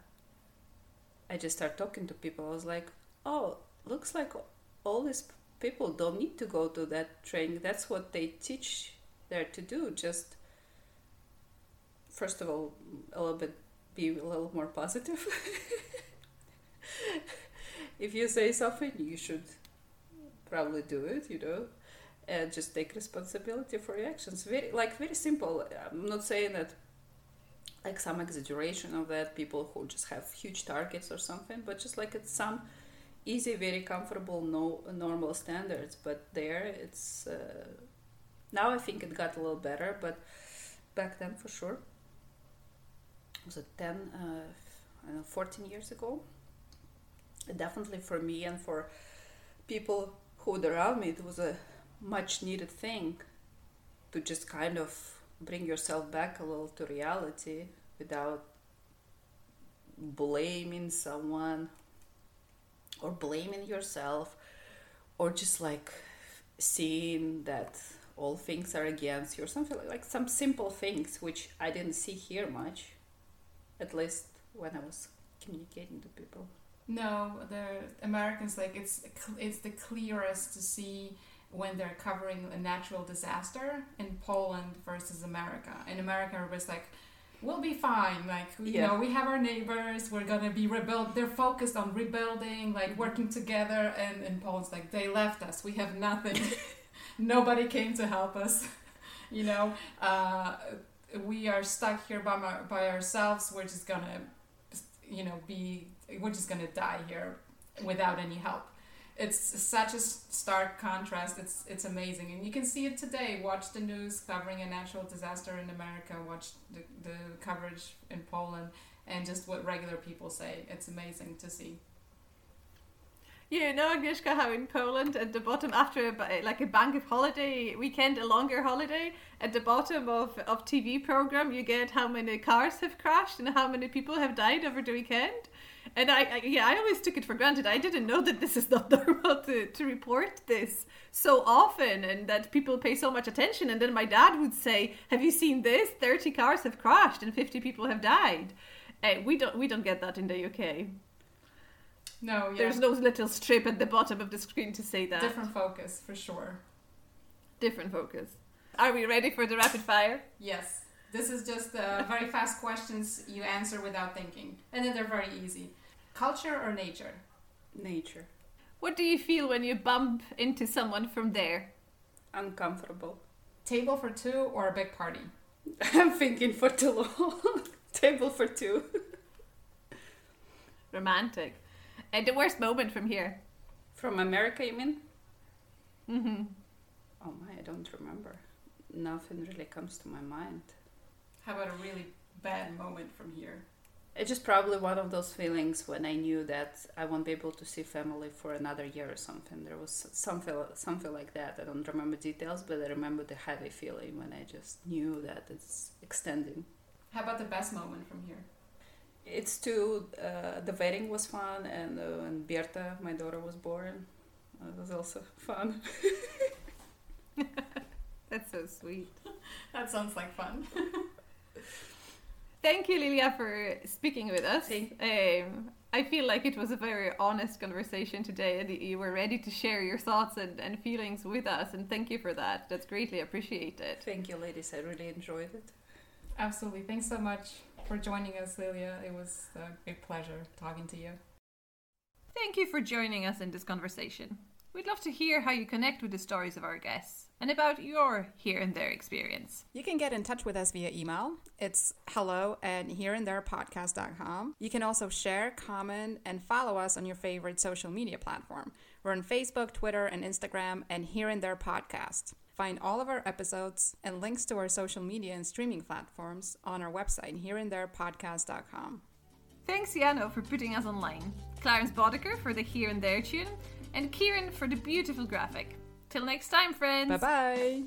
i just started talking to people i was like oh looks like all these people don't need to go to that training that's what they teach there to do just first of all a little bit be a little more positive if you say something, you should probably do it, you know, and just take responsibility for your actions. Very like very simple. I'm not saying that like some exaggeration of that, people who just have huge targets or something, but just like it's some easy, very comfortable, no normal standards. But there, it's uh, now I think it got a little better, but back then for sure, was it 10, uh, know, 14 years ago? Definitely for me and for people who were around me, it was a much needed thing to just kind of bring yourself back a little to reality without blaming someone or blaming yourself or just like seeing that all things are against you or something like, like some simple things which I didn't see here much at least when I was communicating to people. No, the Americans like it's it's the clearest to see when they're covering a natural disaster in Poland versus America. In America, it was like, we'll be fine. Like, you yeah. know, we have our neighbors, we're gonna be rebuilt. They're focused on rebuilding, like mm-hmm. working together. And in Poland's like, they left us, we have nothing. Nobody came to help us. you know, uh, we are stuck here by, my, by ourselves. We're just gonna, you know, be, we're just gonna die here without any help it's such a stark contrast. It's it's amazing, and you can see it today. Watch the news covering a natural disaster in America. Watch the, the coverage in Poland, and just what regular people say. It's amazing to see. You know, Agnieszka, how in Poland at the bottom, after a, like a bank of holiday weekend, a longer holiday, at the bottom of, of TV program, you get how many cars have crashed and how many people have died over the weekend. And I, I, yeah, I always took it for granted. I didn't know that this is not normal to, to report this so often and that people pay so much attention. And then my dad would say, "Have you seen this? Thirty cars have crashed and fifty people have died." Uh, we don't we don't get that in the UK. No, yeah. There's no little strip at the bottom of the screen to say that. Different focus for sure. Different focus. Are we ready for the rapid fire? Yes. This is just uh, very fast questions you answer without thinking, and then they're very easy. Culture or nature? Nature. What do you feel when you bump into someone from there? Uncomfortable. Table for two or a big party? I'm thinking for too long. Table for two. Romantic. And the worst moment from here? From America, you mean? Mm-hmm. Oh my, I don't remember. Nothing really comes to my mind. How about a really bad moment from here? It's just probably one of those feelings when I knew that I won't be able to see family for another year or something. There was something something like that. I don't remember details, but I remember the heavy feeling when I just knew that it's extending. How about the best moment from here? It's too. Uh, the wedding was fun, and uh, when Berta, my daughter, was born, it was also fun. That's so sweet. that sounds like fun. Thank you, Liliya, for speaking with us. Um, I feel like it was a very honest conversation today, and you were ready to share your thoughts and, and feelings with us. And thank you for that. That's greatly appreciated. Thank you, ladies. I really enjoyed it. Absolutely. Thanks so much for joining us, Liliya. It was a great pleasure talking to you. Thank you for joining us in this conversation. We'd love to hear how you connect with the stories of our guests and about your here and there experience. You can get in touch with us via email. It's hello at hereandtherepodcast.com. You can also share, comment, and follow us on your favorite social media platform. We're on Facebook, Twitter, and Instagram, and Here and There Podcast. Find all of our episodes and links to our social media and streaming platforms on our website, hereandtherepodcast.com. Thanks, Yano, for putting us online, Clarence Boddicker for the Here and There tune, and Kieran for the beautiful graphic. Till next time, friends. Bye bye.